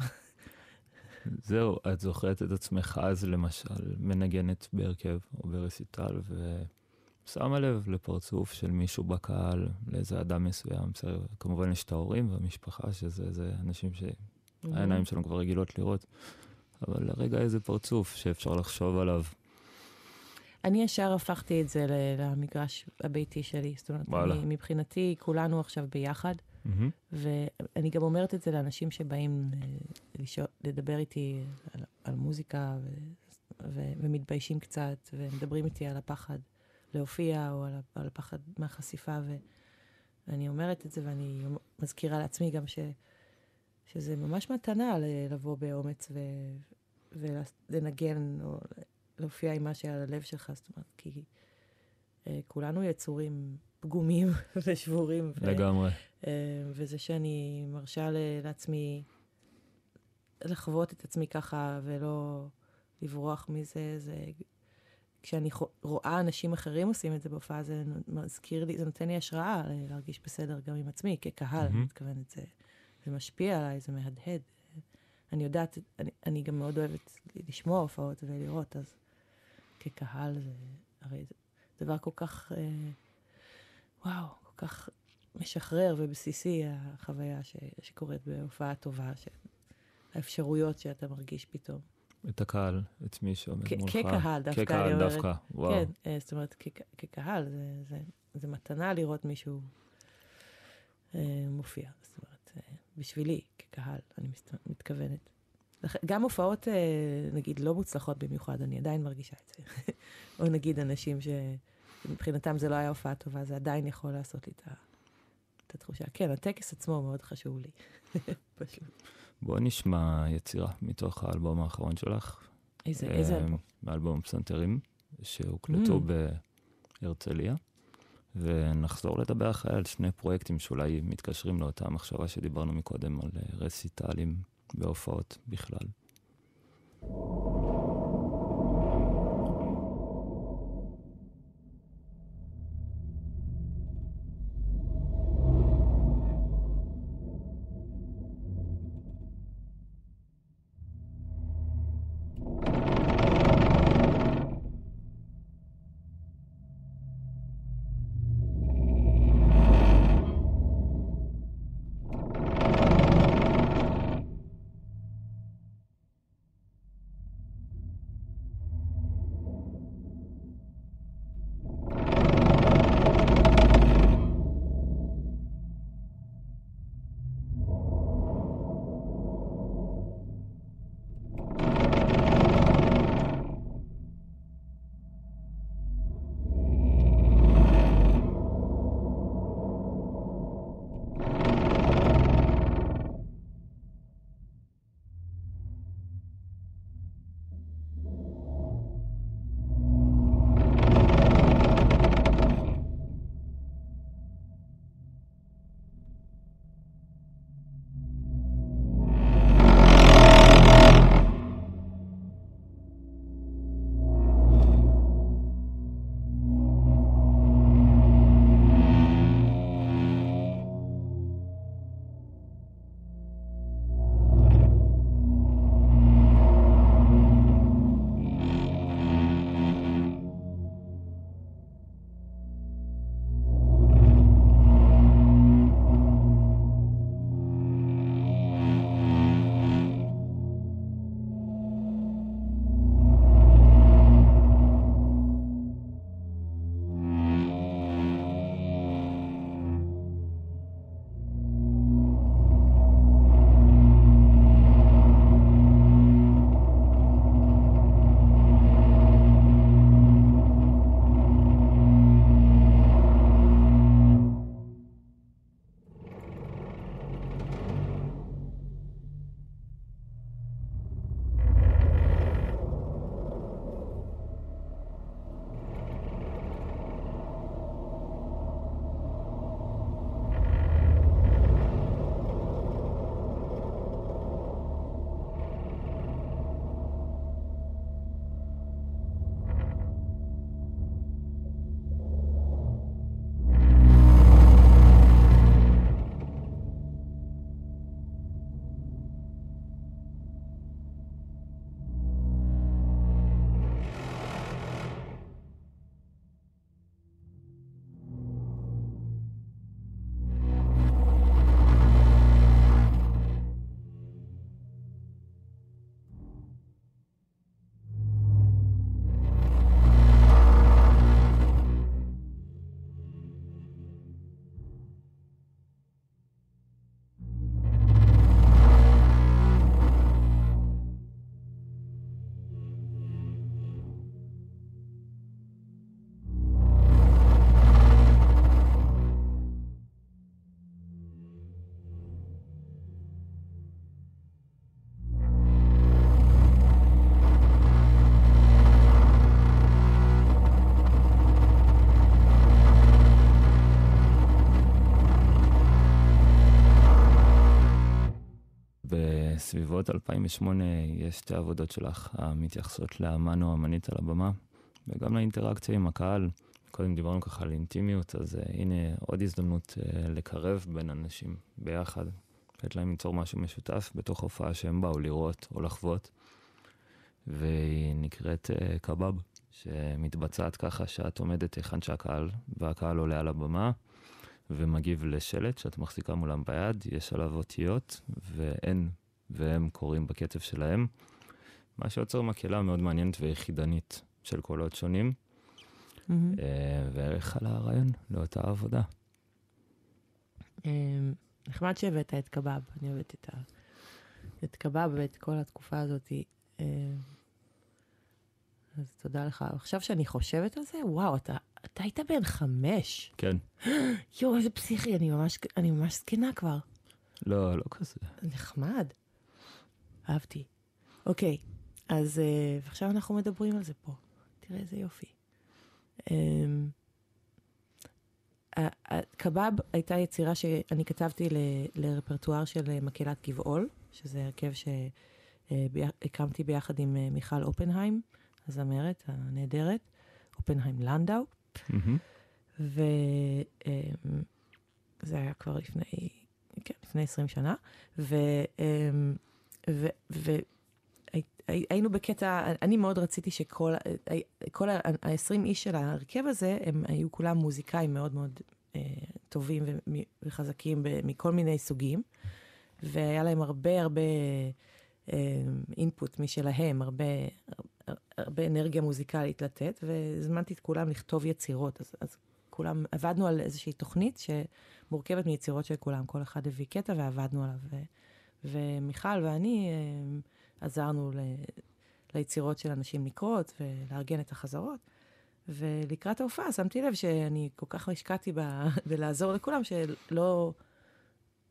זהו, את זוכרת את עצמך אז למשל מנגנת בהרכב או ברסיטל ושמה לב לפרצוף של מישהו בקהל, לאיזה אדם מסוים. בסדר, כמובן יש את ההורים והמשפחה, שזה אנשים שהעיניים שלנו כבר רגילות לראות, אבל לרגע איזה פרצוף שאפשר לחשוב עליו. אני ישר הפכתי את זה למגרש הביתי שלי. זאת אומרת, אני, מבחינתי, כולנו עכשיו ביחד. Mm-hmm. ואני גם אומרת את זה לאנשים שבאים אה, לשאול, לדבר איתי על, על מוזיקה ו, ו, ומתביישים קצת, ומדברים איתי על הפחד להופיע, או על, על הפחד מהחשיפה, ואני אומרת את זה, ואני מזכירה לעצמי גם ש, שזה ממש מתנה לבוא באומץ ו, ולנגן, או להופיע עם מה שעל הלב שלך, זאת אומרת, כי אה, כולנו יצורים פגומים (laughs) ושבורים. לגמרי. ו, uh, וזה שאני מרשה לעצמי לחוות את עצמי ככה ולא לברוח מזה, זה... כשאני רואה אנשים אחרים עושים את זה בהופעה, זה מזכיר לי, זה נותן לי השראה להרגיש בסדר גם עם עצמי, כקהל, mm-hmm. אני מתכוונת, זה, זה משפיע עליי, זה מהדהד. אני יודעת, אני, אני גם מאוד אוהבת לשמוע הופעות ולראות, אז כקהל זה, הרי זה דבר כל כך... אה, וואו, כל כך משחרר ובסיסי החוויה ש, שקורית בהופעה טובה, ש... האפשרויות שאתה מרגיש פתאום. את הקהל, את מי שעומד מולך. כקהל דווקא. כקהל דווקא, וואו. כן, אה, זאת אומרת, כ- כקהל, זה, זה, זה מתנה לראות מישהו אה, מופיע. זאת אומרת, אה, בשבילי, כקהל, אני מסת... מתכוונת. גם הופעות, אה, נגיד, לא מוצלחות במיוחד, אני עדיין מרגישה את זה. (laughs) או נגיד אנשים ש... מבחינתם זה לא היה הופעה טובה, זה עדיין יכול לעשות לי את התחושה. כן, הטקס עצמו מאוד חשוב לי, (laughs) פשוט. בוא נשמע יצירה מתוך האלבום האחרון שלך. איזה, איזה אה, אלבום? מאלבום פסנתרים, שהוקלטו mm. בהרצליה. ונחזור לדבר אחרי על שני פרויקטים שאולי מתקשרים לאותה מחשבה שדיברנו מקודם על אה, רסיטלים בהופעות בכלל. בסביבות 2008 יש שתי עבודות שלך המתייחסות לאמן או אמנית על הבמה, וגם לאינטראקציה עם הקהל. קודם דיברנו ככה על אינטימיות, אז uh, הנה עוד הזדמנות uh, לקרב בין אנשים ביחד, לתת להם ליצור משהו משותף בתוך הופעה שהם באו לראות או לחוות. והיא נקראת uh, קבב, שמתבצעת ככה שאת עומדת היכן שהקהל, והקהל עולה על הבמה ומגיב לשלט שאת מחזיקה מולם ביד, יש עליו אותיות, ואין, והם קוראים בקצב שלהם, מה שיוצר מקהלה מאוד מעניינת ויחידנית של קולות שונים. Mm-hmm. וערך על הרעיון לאותה עבודה. נחמד שהבאת את קבב, אני אוהבת את, ה... את קבב ואת כל התקופה הזאת. אז תודה לך. עכשיו שאני חושבת על זה, וואו, אתה, אתה היית בן חמש. כן. (gasps) יואו, איזה פסיכי, אני ממש, אני ממש זקנה כבר. לא, לא כזה. נחמד. אהבתי. אוקיי, אז uh, עכשיו אנחנו מדברים על זה פה. תראה איזה יופי. Um, קבב הייתה יצירה שאני כתבתי ל, לרפרטואר של מקהלת גבעול, שזה הרכב שהקמתי ביחד עם אה, מיכל אופנהיים. הזמרת הנהדרת, אופנהיים לנדאו. וזה היה כבר לפני, כן, לפני 20 שנה. והיינו בקטע, אני מאוד רציתי שכל כל ה-20 איש של ההרכב הזה, הם היו כולם מוזיקאים מאוד מאוד אה, טובים וחזקים מכל מיני סוגים, והיה להם הרבה הרבה אינפוט משלהם, הרבה, הרבה אנרגיה מוזיקלית לתת, והזמנתי את כולם לכתוב יצירות. אז, אז כולם, עבדנו על איזושהי תוכנית שמורכבת מיצירות של כולם. כל אחד הביא קטע ועבדנו עליו. ומיכל ואני אה, עזרנו ל, ליצירות של אנשים לקרות ולארגן את החזרות. ולקראת ההופעה שמתי לב שאני כל כך השקעתי ב, (laughs) בלעזור לכולם, שלא...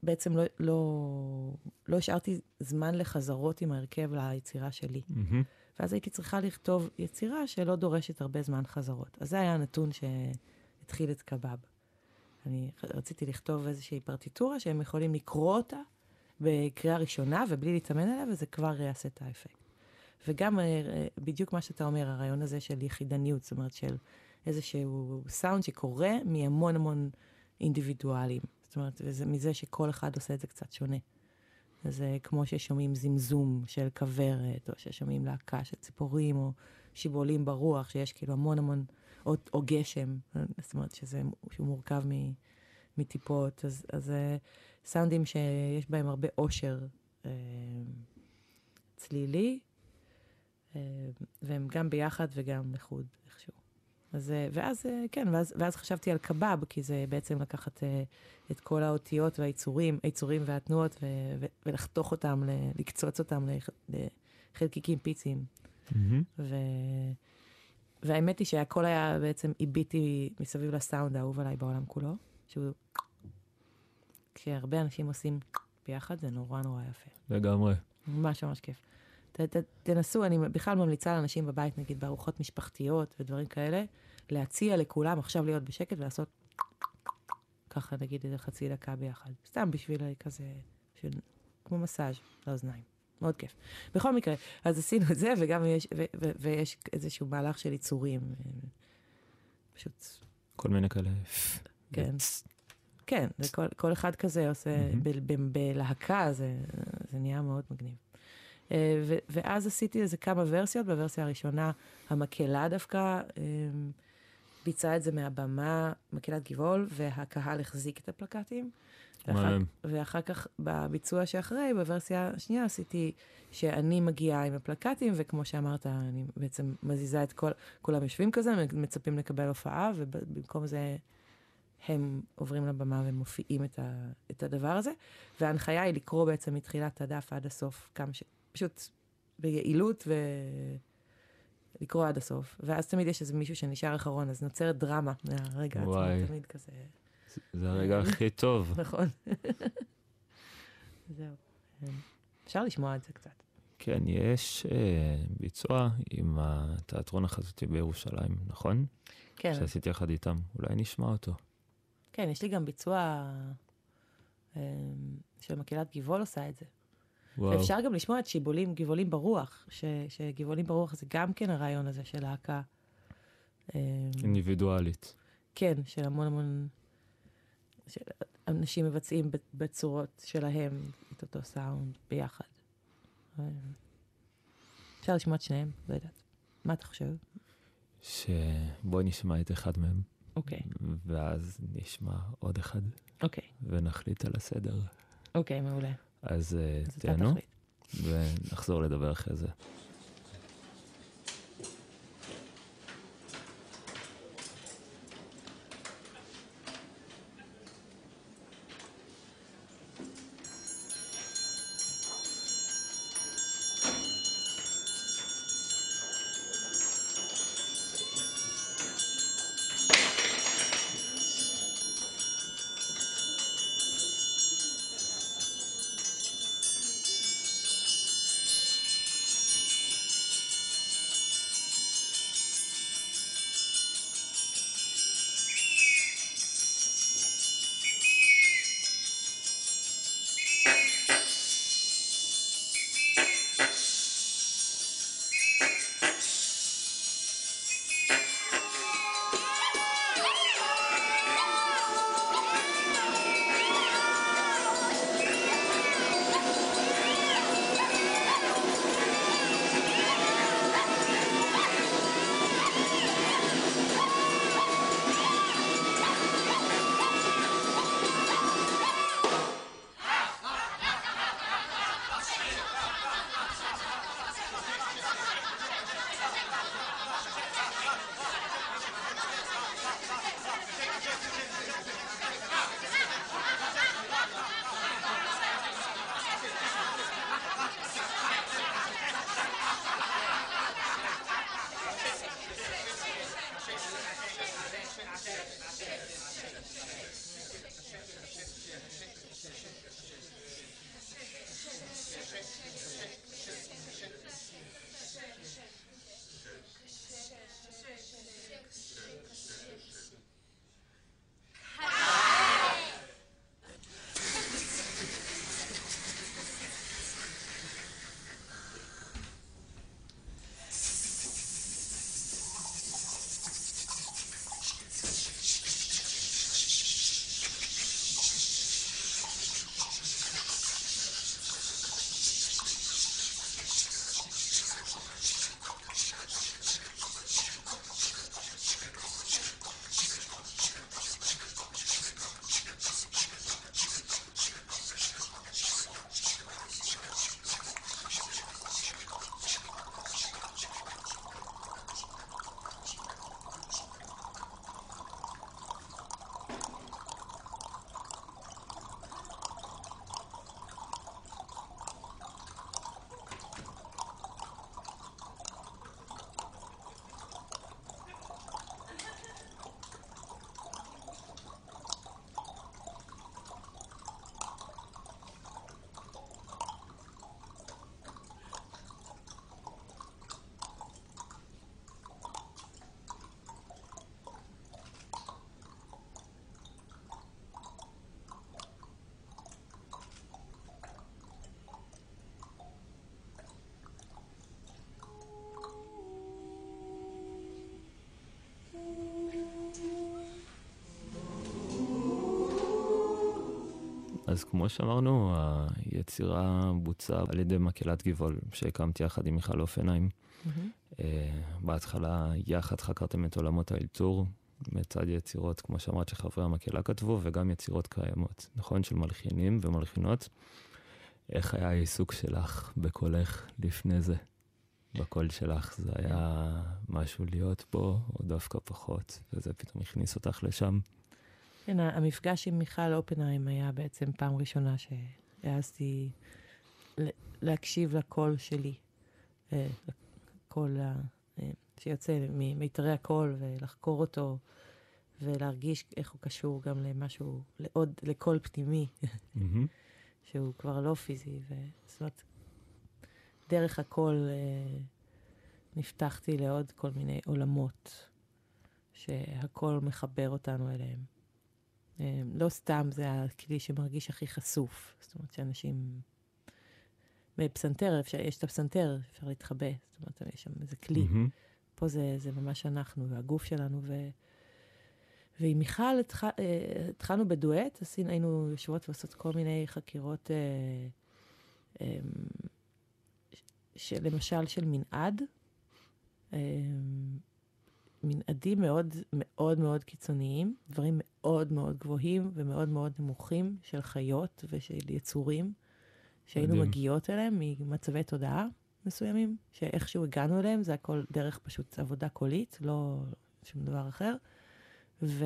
בעצם לא, לא, לא השארתי זמן לחזרות עם ההרכב ליצירה שלי. Mm-hmm. ואז הייתי צריכה לכתוב יצירה שלא דורשת הרבה זמן חזרות. אז זה היה הנתון שהתחיל את קבב. אני רציתי לכתוב איזושהי פרטיטורה שהם יכולים לקרוא אותה בקריאה ראשונה ובלי להתאמן עליה, וזה כבר יעשה את האפקט. וגם אה, בדיוק מה שאתה אומר, הרעיון הזה של יחידניות, זאת אומרת של איזשהו סאונד שקורה מהמון המון אינדיבידואלים. זאת אומרת, וזה מזה שכל אחד עושה את זה קצת שונה. זה כמו ששומעים זמזום של כוורת, או ששומעים להקה של ציפורים, או שיבולים ברוח, שיש כאילו המון המון, או, או גשם, זאת אומרת שזה, שהוא מורכב מטיפות, אז, אז זה סאונדים שיש בהם הרבה עושר אה, צלילי, אה, והם גם ביחד וגם לחוד איכשהו. אז, אה, ואז, אה, כן, ואז, ואז חשבתי על קבב, כי זה בעצם לקחת אה, את כל האותיות והיצורים, היצורים והתנועות, ו, ו, ולחתוך אותם, ל, לקצוץ אותם לח, לחלקיקים פיציים. Mm-hmm. ו, והאמת היא שהכל היה בעצם, איביתי מסביב לסאונד האהוב עליי בעולם כולו, שהוא... כשהרבה אנשים עושים ביחד, זה נורא נורא יפה. לגמרי. ממש ממש כיף. ת, ת, תנסו, אני בכלל ממליצה לאנשים בבית, נגיד בארוחות משפחתיות ודברים כאלה, להציע לכולם עכשיו להיות בשקט ולעשות ככה, נגיד איזה חצי דקה ביחד. סתם בשביל כזה, של, כמו מסאז' לאוזניים. מאוד כיף. בכל מקרה, אז עשינו את זה, וגם יש, ו, ו, ויש איזשהו מהלך של יצורים. פשוט... כל מיני כאלה. כן. כן, כל, כל אחד כזה עושה, mm-hmm. בלהקה זה, זה נהיה מאוד מגניב. אה, ו- ואז עשיתי איזה כמה ורסיות, בוורסיה הראשונה המקהלה דווקא אה, ביצעה את זה מהבמה, מקהלת גבעול, והקהל החזיק את הפלקטים. ואחר, ואחר כך בביצוע שאחרי, בוורסיה השנייה עשיתי שאני מגיעה עם הפלקטים, וכמו שאמרת, אני בעצם מזיזה את כל, כולם יושבים כזה, מצפים לקבל הופעה, ובמקום זה הם עוברים לבמה ומופיעים את, ה, את הדבר הזה. וההנחיה היא לקרוא בעצם מתחילת הדף עד הסוף, כמה ש... פשוט ביעילות ולקרוא עד הסוף. ואז תמיד יש איזה מישהו שנשאר אחרון, אז נוצרת דרמה מהרגע עצמו, תמיד כזה... זה הרגע הכי טוב. (laughs) נכון. זהו. אפשר לשמוע את זה קצת. כן, יש אה, ביצוע עם התיאטרון החזותי בירושלים, נכון? כן. שעשיתי יחד איתם. אולי נשמע אותו. כן, יש לי גם ביצוע אה, של מקהלת גבעול עושה את זה. וואו. אפשר גם לשמוע את שיבולים, גבעולים ברוח, ש, שגבעולים ברוח זה גם כן הרעיון הזה של להקה. אה, אינדיבידואלית. כן, של המון המון... של אנשים מבצעים בצורות שלהם את אותו סאונד ביחד. אה, אפשר לשמוע את שניהם, לא יודעת. מה אתה חושב? שבואי נשמע את אחד מהם, אוקיי, ואז נשמע עוד אחד, אוקיי, ונחליט על הסדר. אוקיי, מעולה. אז אה, תהנו. ונחזור לדבר אחרי זה. אז כמו שאמרנו, היצירה בוצעה על ידי מקהלת גבעול, שהקמתי יחד עם מיכל אופנהיים. אה, בהתחלה יחד חקרתם את עולמות האלתור, מצד יצירות, כמו שאמרת, שחברי המקהלה כתבו, וגם יצירות קיימות, נכון? של מלחינים ומלחינות. איך היה העיסוק שלך בקולך לפני זה? בקול שלך זה היה משהו להיות בו, או דווקא פחות, וזה פתאום הכניס אותך לשם? כן, המפגש עם מיכל אופנהיים היה בעצם פעם ראשונה שהעזתי להקשיב לקול שלי, אה, לקול אה, שיוצא ממיתרי הקול, ולחקור אותו, ולהרגיש איך הוא קשור גם למשהו, לעוד, לקול פנימי. (laughs) שהוא כבר לא פיזי. ו... זאת אומרת, דרך הקול אה, נפתחתי לעוד כל מיני עולמות, שהקול מחבר אותנו אליהם. אה, לא סתם זה הכלי שמרגיש הכי חשוף. זאת אומרת שאנשים בפסנתר, אפשר, יש את הפסנתר, אפשר להתחבא, זאת אומרת, יש שם איזה כלי. מהמם. פה זה, זה ממש אנחנו והגוף שלנו. ו... ועם מיכל התח... אה, התחלנו בדואט, עשינו, היינו יושבות ועושות כל מיני חקירות, אה, אה, של, למשל של מנעד, אה, מנעדים מאוד מאוד מאוד קיצוניים, דברים מאוד מאוד גבוהים ומאוד מאוד נמוכים של חיות ושל יצורים, שהיינו מדהים. מגיעות אליהם ממצבי תודעה מסוימים, שאיכשהו הגענו אליהם, זה הכל דרך פשוט עבודה קולית, לא שום דבר אחר. ו...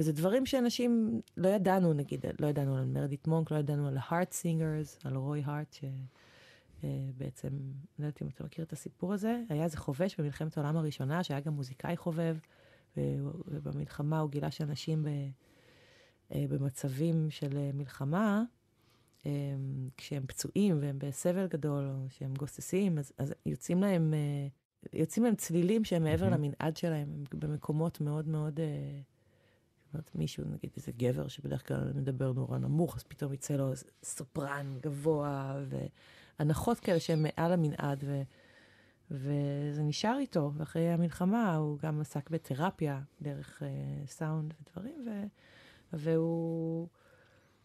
וזה דברים שאנשים לא ידענו, נגיד, לא ידענו על מרדיט מונק, לא ידענו על ה-heart singers, על רוי הארט, שבעצם, לא יודעת אם אתה מכיר את הסיפור הזה, היה איזה חובש במלחמת העולם הראשונה, שהיה גם מוזיקאי חובב, ו- ובמלחמה הוא גילה שאנשים ב- אה, במצבים של אה, מלחמה, אה, כשהם פצועים והם בסבל גדול, או שהם גוססים, אז, אז יוצאים להם... אה, יוצאים להם צלילים שהם מעבר. למנעד שלהם, הם במקומות מאוד מאוד... אה, זאת אומרת, מישהו, נגיד איזה גבר שבדרך כלל מדבר נורא נמוך, אז פתאום יצא לו סופרן גבוה, והנחות כאלה שהן מעל המנעד, ו, וזה נשאר איתו. ואחרי המלחמה הוא גם עסק בתרפיה, דרך אה, סאונד ודברים, ו, והוא,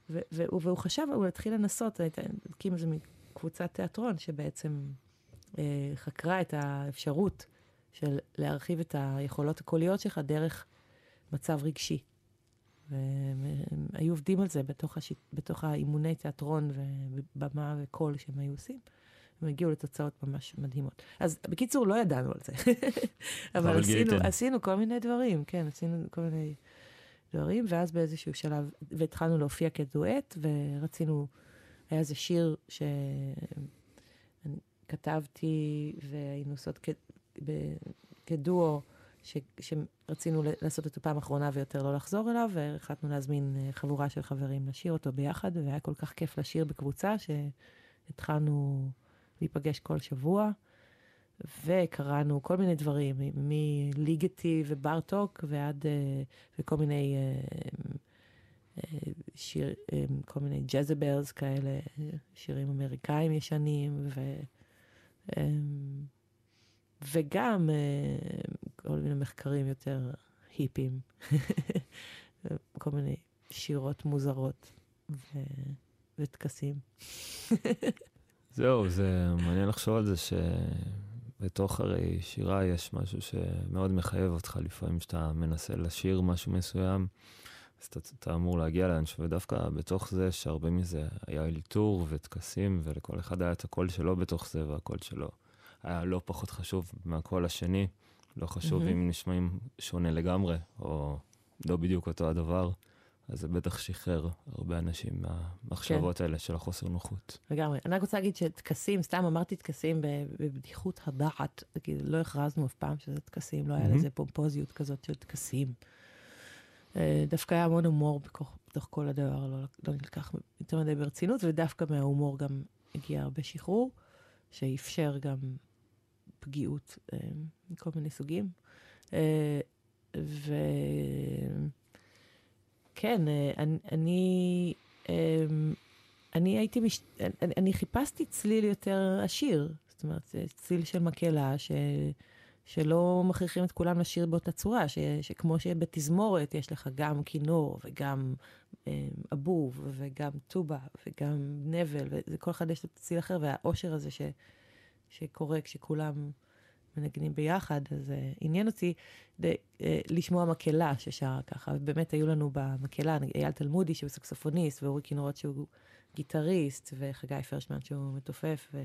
ו, והוא, והוא חשב, הוא התחיל לנסות, הקים איזה קבוצת תיאטרון שבעצם אה, חקרה את האפשרות של להרחיב את היכולות הקוליות שלך דרך מצב רגשי. והם הם היו עובדים על זה בתוך, השיט, בתוך האימוני תיאטרון ובמה וקול שהם היו עושים. הם הגיעו לתוצאות ממש מדהימות. אז בקיצור, לא ידענו על זה. (laughs) אבל עשינו. עשינו כל מיני דברים, כן, עשינו כל מיני דברים, ואז באיזשהו שלב, והתחלנו להופיע כדואט, ורצינו, היה איזה שיר שכתבתי, והיינו עושות כ... ב... כדואו, ש... שרצינו לעשות אותו פעם אחרונה ויותר לא לחזור אליו, והחלטנו להזמין אה, חבורה של חברים לשיר אותו ביחד, והיה כל כך כיף לשיר בקבוצה, שהתחלנו להיפגש כל שבוע, וקראנו כל מיני דברים, מ- מליגטי וברטוק ועד, אה, וכל מיני אה, שיר, כל מיני ג'זבלס כאלה, שירים אמריקאים ישנים, ו... וגם כל מיני מחקרים יותר היפים, (laughs) כל מיני שירות מוזרות ו... וטקסים. (laughs) זהו, זה מעניין לחשוב על זה שבתוך הרי שירה יש משהו שמאוד מחייב אותך לפעמים, שאתה מנסה לשיר משהו מסוים, אז אתה, אתה אמור להגיע לאנשהו, ודווקא בתוך זה שהרבה מזה היה אלתור וטקסים, ולכל אחד היה את הקול שלו בתוך זה, והקול שלו היה לא פחות חשוב מהקול השני. לא חשוב מהמם. אם נשמעים שונה לגמרי, או לא בדיוק אותו הדבר, אז זה בטח שחרר הרבה אנשים מהמחשבות האלה של החוסר נוחות. לגמרי. אני רק רוצה להגיד שטקסים, סתם אמרתי טקסים בבדיחות הדעת, כאילו לא הכרזנו אף פעם שזה טקסים, לא היה מהמם. לזה פומפוזיות כזאת של טקסים. אה, דווקא היה המון הומור בתוך, בתוך כל הדבר, לא, לא נלקח יותר מדי ברצינות, ודווקא מההומור גם הגיע הרבה שחרור, שאפשר גם פגיעות אה, מכל מיני סוגים. אה, וכן, אה, אני, אני, הייתי, מש... אני, אני חיפשתי צליל יותר עשיר, זאת אומרת, צליל של מקהלה, ש... שלא מכריחים את כולם לשיר באותה צורה, ש... שכמו שבתזמורת יש לך גם כינור וגם אבוב וגם טובה וגם נבל, וכל אחד יש לו צליל אחר, והאושר הזה ש... שקורה כשכולם מנגנים ביחד, אז uh, עניין אותי ד, uh, לשמוע מקהלה ששרה ככה, ובאמת היו לנו במקהלה, אייל תלמודי שהוא סקסופוניסט, ואורי כינורות שהוא גיטריסט, וחגי פרשמן שהוא מתופף, ו,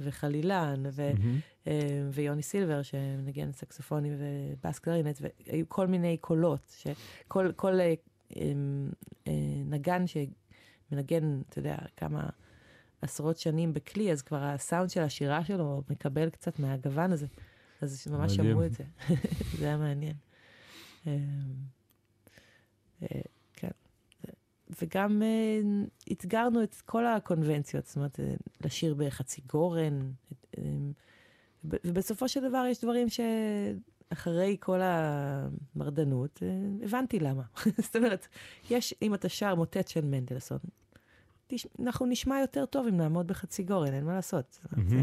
וחלילן, ו, מהמם. uh, ויוני סילבר שמנגן סקסופונים ובאס קלרינט, והיו כל מיני קולות, שכל כל, uh, um, uh, נגן שמנגן, אתה יודע, כמה... עשרות שנים בכלי, אז כבר הסאונד של השירה שלו מקבל קצת מהגוון הזה. אז ממש מדהים. שמעו את זה. (laughs) זה היה מעניין. אה, אה, כן. וגם אה, אתגרנו את כל הקונבנציות, זאת אומרת, אה, לשיר בחצי גורן. וב- ובסופו של דבר יש דברים שאחרי כל המרדנות, הבנתי למה. (laughs) זאת אומרת, יש, אם אתה שר מוטט של מנדלסון, תש... אנחנו נשמע יותר טוב אם נעמוד בחצי גורן, אין מה לעשות. מהמם. זה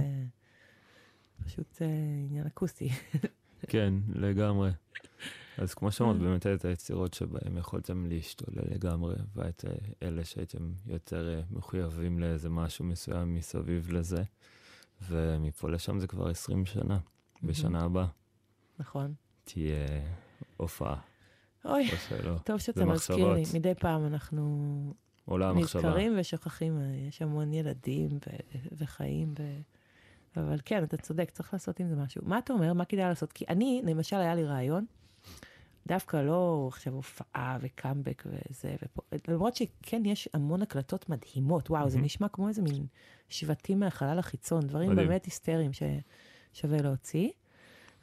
פשוט אה, עניין אקוסטי. (laughs) כן, לגמרי. אז כמו שאמרת, Mm. באמת את היצירות שבהם יכולתם להשתולל לגמרי, ואת אה, אלה שהייתם יותר אה, מחויבים לאיזה משהו מסוים מסביב לזה, ומפה לשם זה כבר 20 שנה. בשנה הבאה נכון. תהיה הופעה, אוי. טוב שאתה מזכיר לי. מדי פעם אנחנו עולה המחשבה. נזכרים ושוכחים, יש המון ילדים ו- וחיים. ו... אבל כן, אתה צודק, צריך לעשות עם זה משהו. מה אתה אומר? מה כדאי לעשות? כי אני, למשל, היה לי רעיון, דווקא לא עכשיו הופעה וקאמבק וזה, ופה, למרות שכן, יש המון הקלטות מדהימות. וואו, זה מהמם. נשמע כמו איזה מין שבטים מהחלל החיצון, דברים מדהים. באמת היסטריים ששווה להוציא.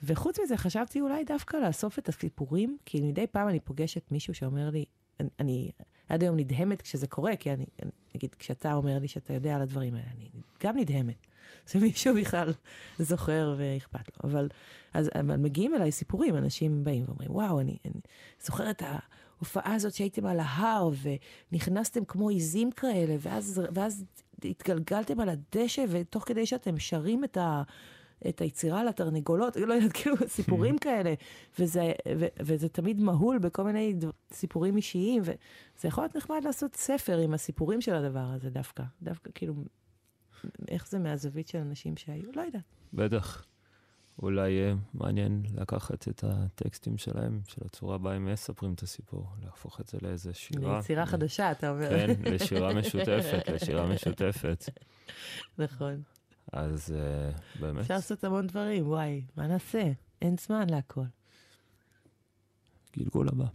וחוץ מזה, חשבתי אולי דווקא לאסוף את הסיפורים, כי מדי פעם אני פוגשת מישהו שאומר לי, אני, אני עד היום נדהמת כשזה קורה, כי אני, נגיד, כשאתה אומר לי שאתה יודע על הדברים האלה, אני גם נדהמת. שמישהו בכלל זוכר ואכפת לו. אבל, אז, אבל מגיעים אליי סיפורים, אנשים באים ואומרים, וואו, אני, אני זוכר את ההופעה הזאת שהייתם על ההר, ונכנסתם כמו עיזים כאלה, ואז, ואז התגלגלתם על הדשא, ותוך כדי שאתם שרים את ה... את היצירה לתרנגולות, לא יודעת, (laughs) כאילו, סיפורים כאלה, וזה, ו, וזה תמיד מהול בכל מיני דבר, סיפורים אישיים, וזה יכול להיות נחמד לעשות ספר עם הסיפורים של הדבר הזה דווקא. דווקא, כאילו, איך זה מהזווית של אנשים שהיו? לא יודעת. בטח. אולי יהיה מעניין לקחת את הטקסטים שלהם, של הצורה בה הם מספרים את הסיפור, להפוך את זה לאיזה שירה. ליצירה חדשה, אתה אומר. כן, לשירה משותפת, לשירה משותפת. (laughs) נכון. אז uh, באמת, אפשר לעשות המון דברים, וואי, מה נעשה? אין זמן להכל. גלגול הבא.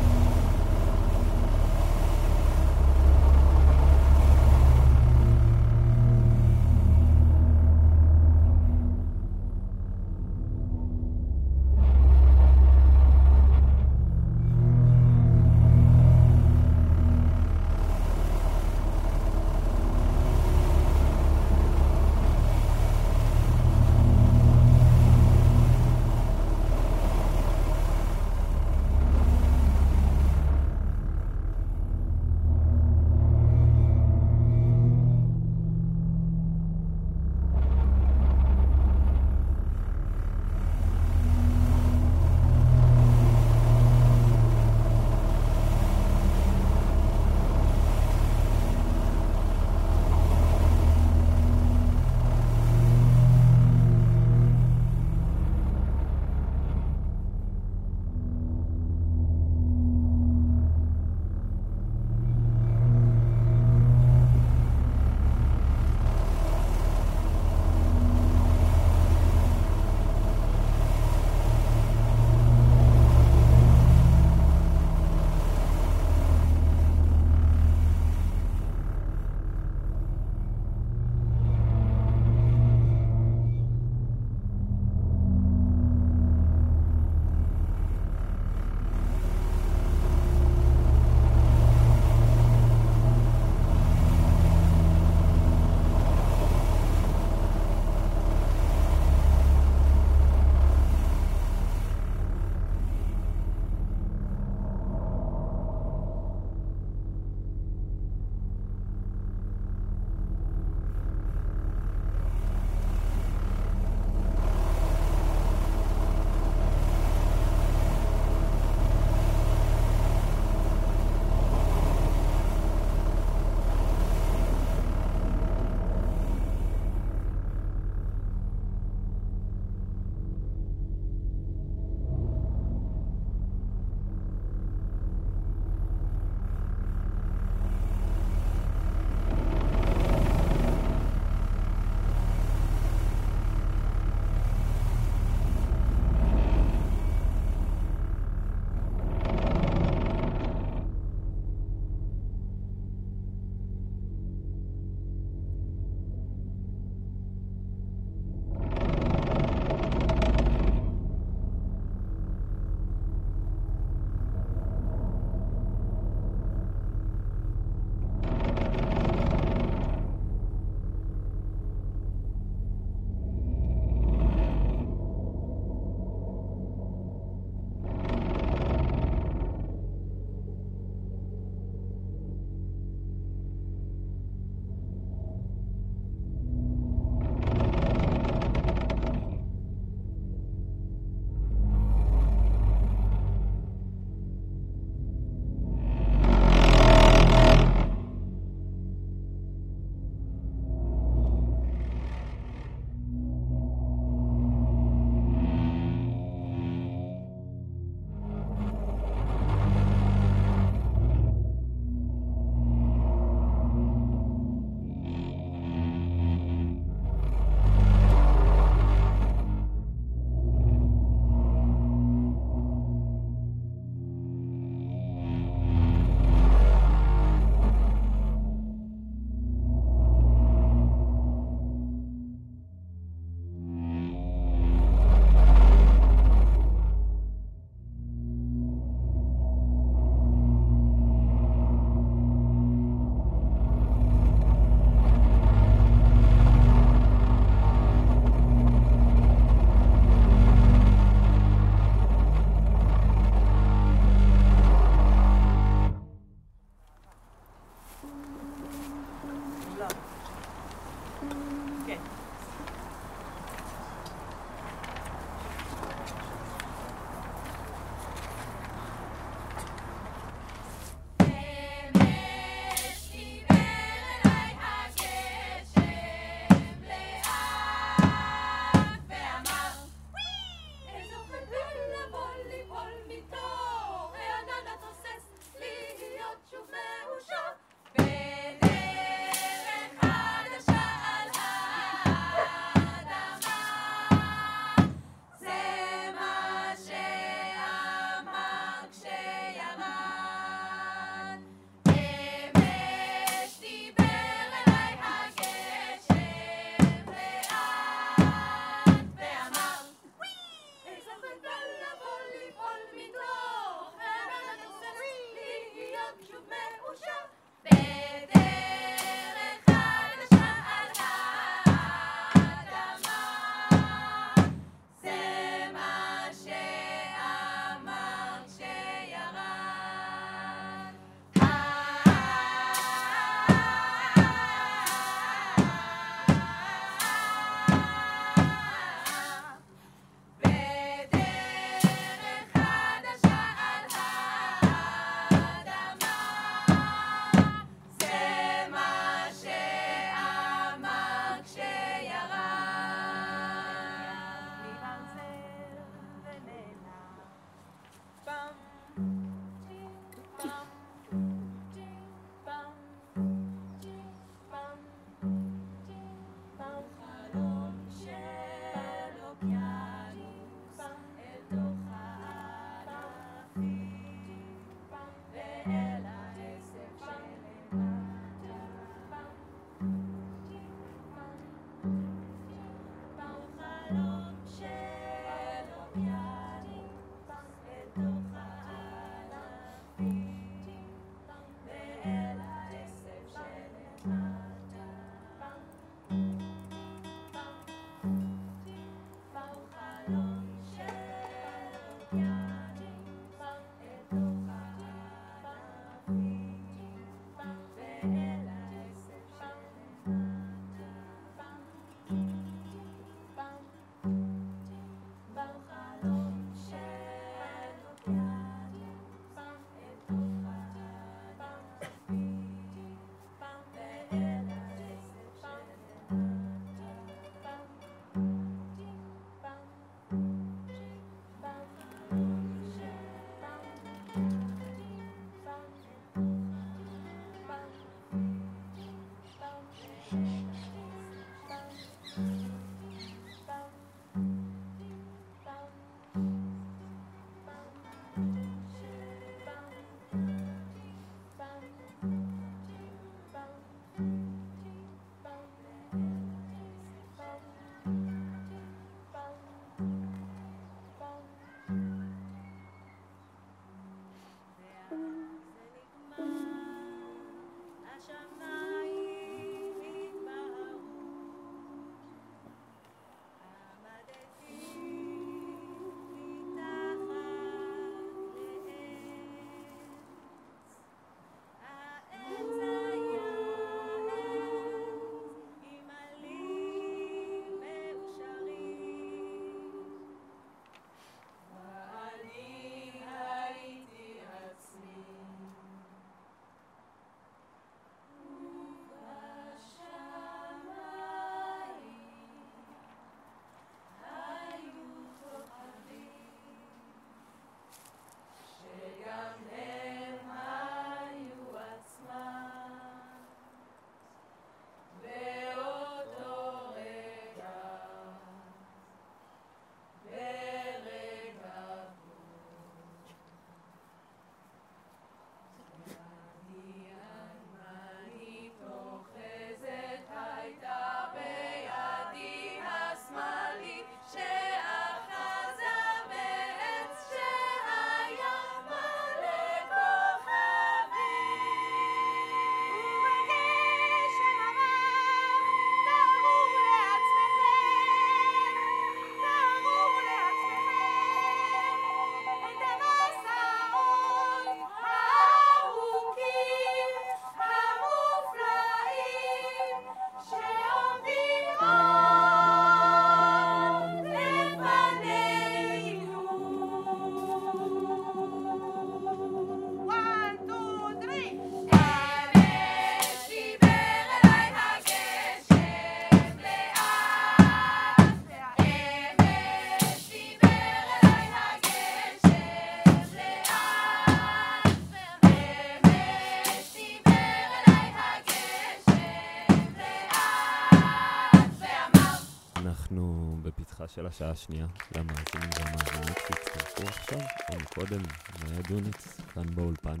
השעה השנייה למאזינים והמאזינות שהצטרפו עכשיו, או מקודם, מאיה דוניץ, כאן באולפן.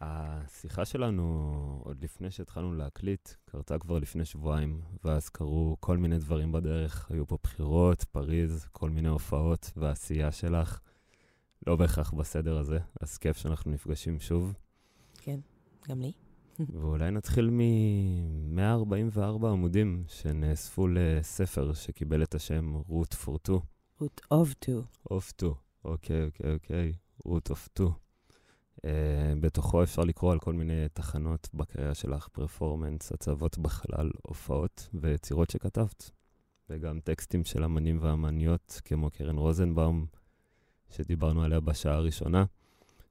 השיחה שלנו, עוד לפני שהתחלנו להקליט, קרתה כבר לפני שבועיים, ואז קרו כל מיני דברים בדרך. היו פה בחירות, פריז, כל מיני הופעות והעשייה שלך. לא בהכרח בסדר הזה, אז כיף שאנחנו נפגשים שוב. כן, גם לי. ואולי נתחיל מ-144 עמודים שנאספו לספר שקיבל את השם root for two. root of two. of two, אוקיי, אוקיי, אוקיי. root of two. Uh, בתוכו אפשר לקרוא על כל מיני תחנות בקריאה שלך, פרפורמנס, הצבות בחלל, הופעות ויצירות שכתבת. וגם טקסטים של אמנים ואמניות, כמו קרן רוזנבאום, שדיברנו עליה בשעה הראשונה,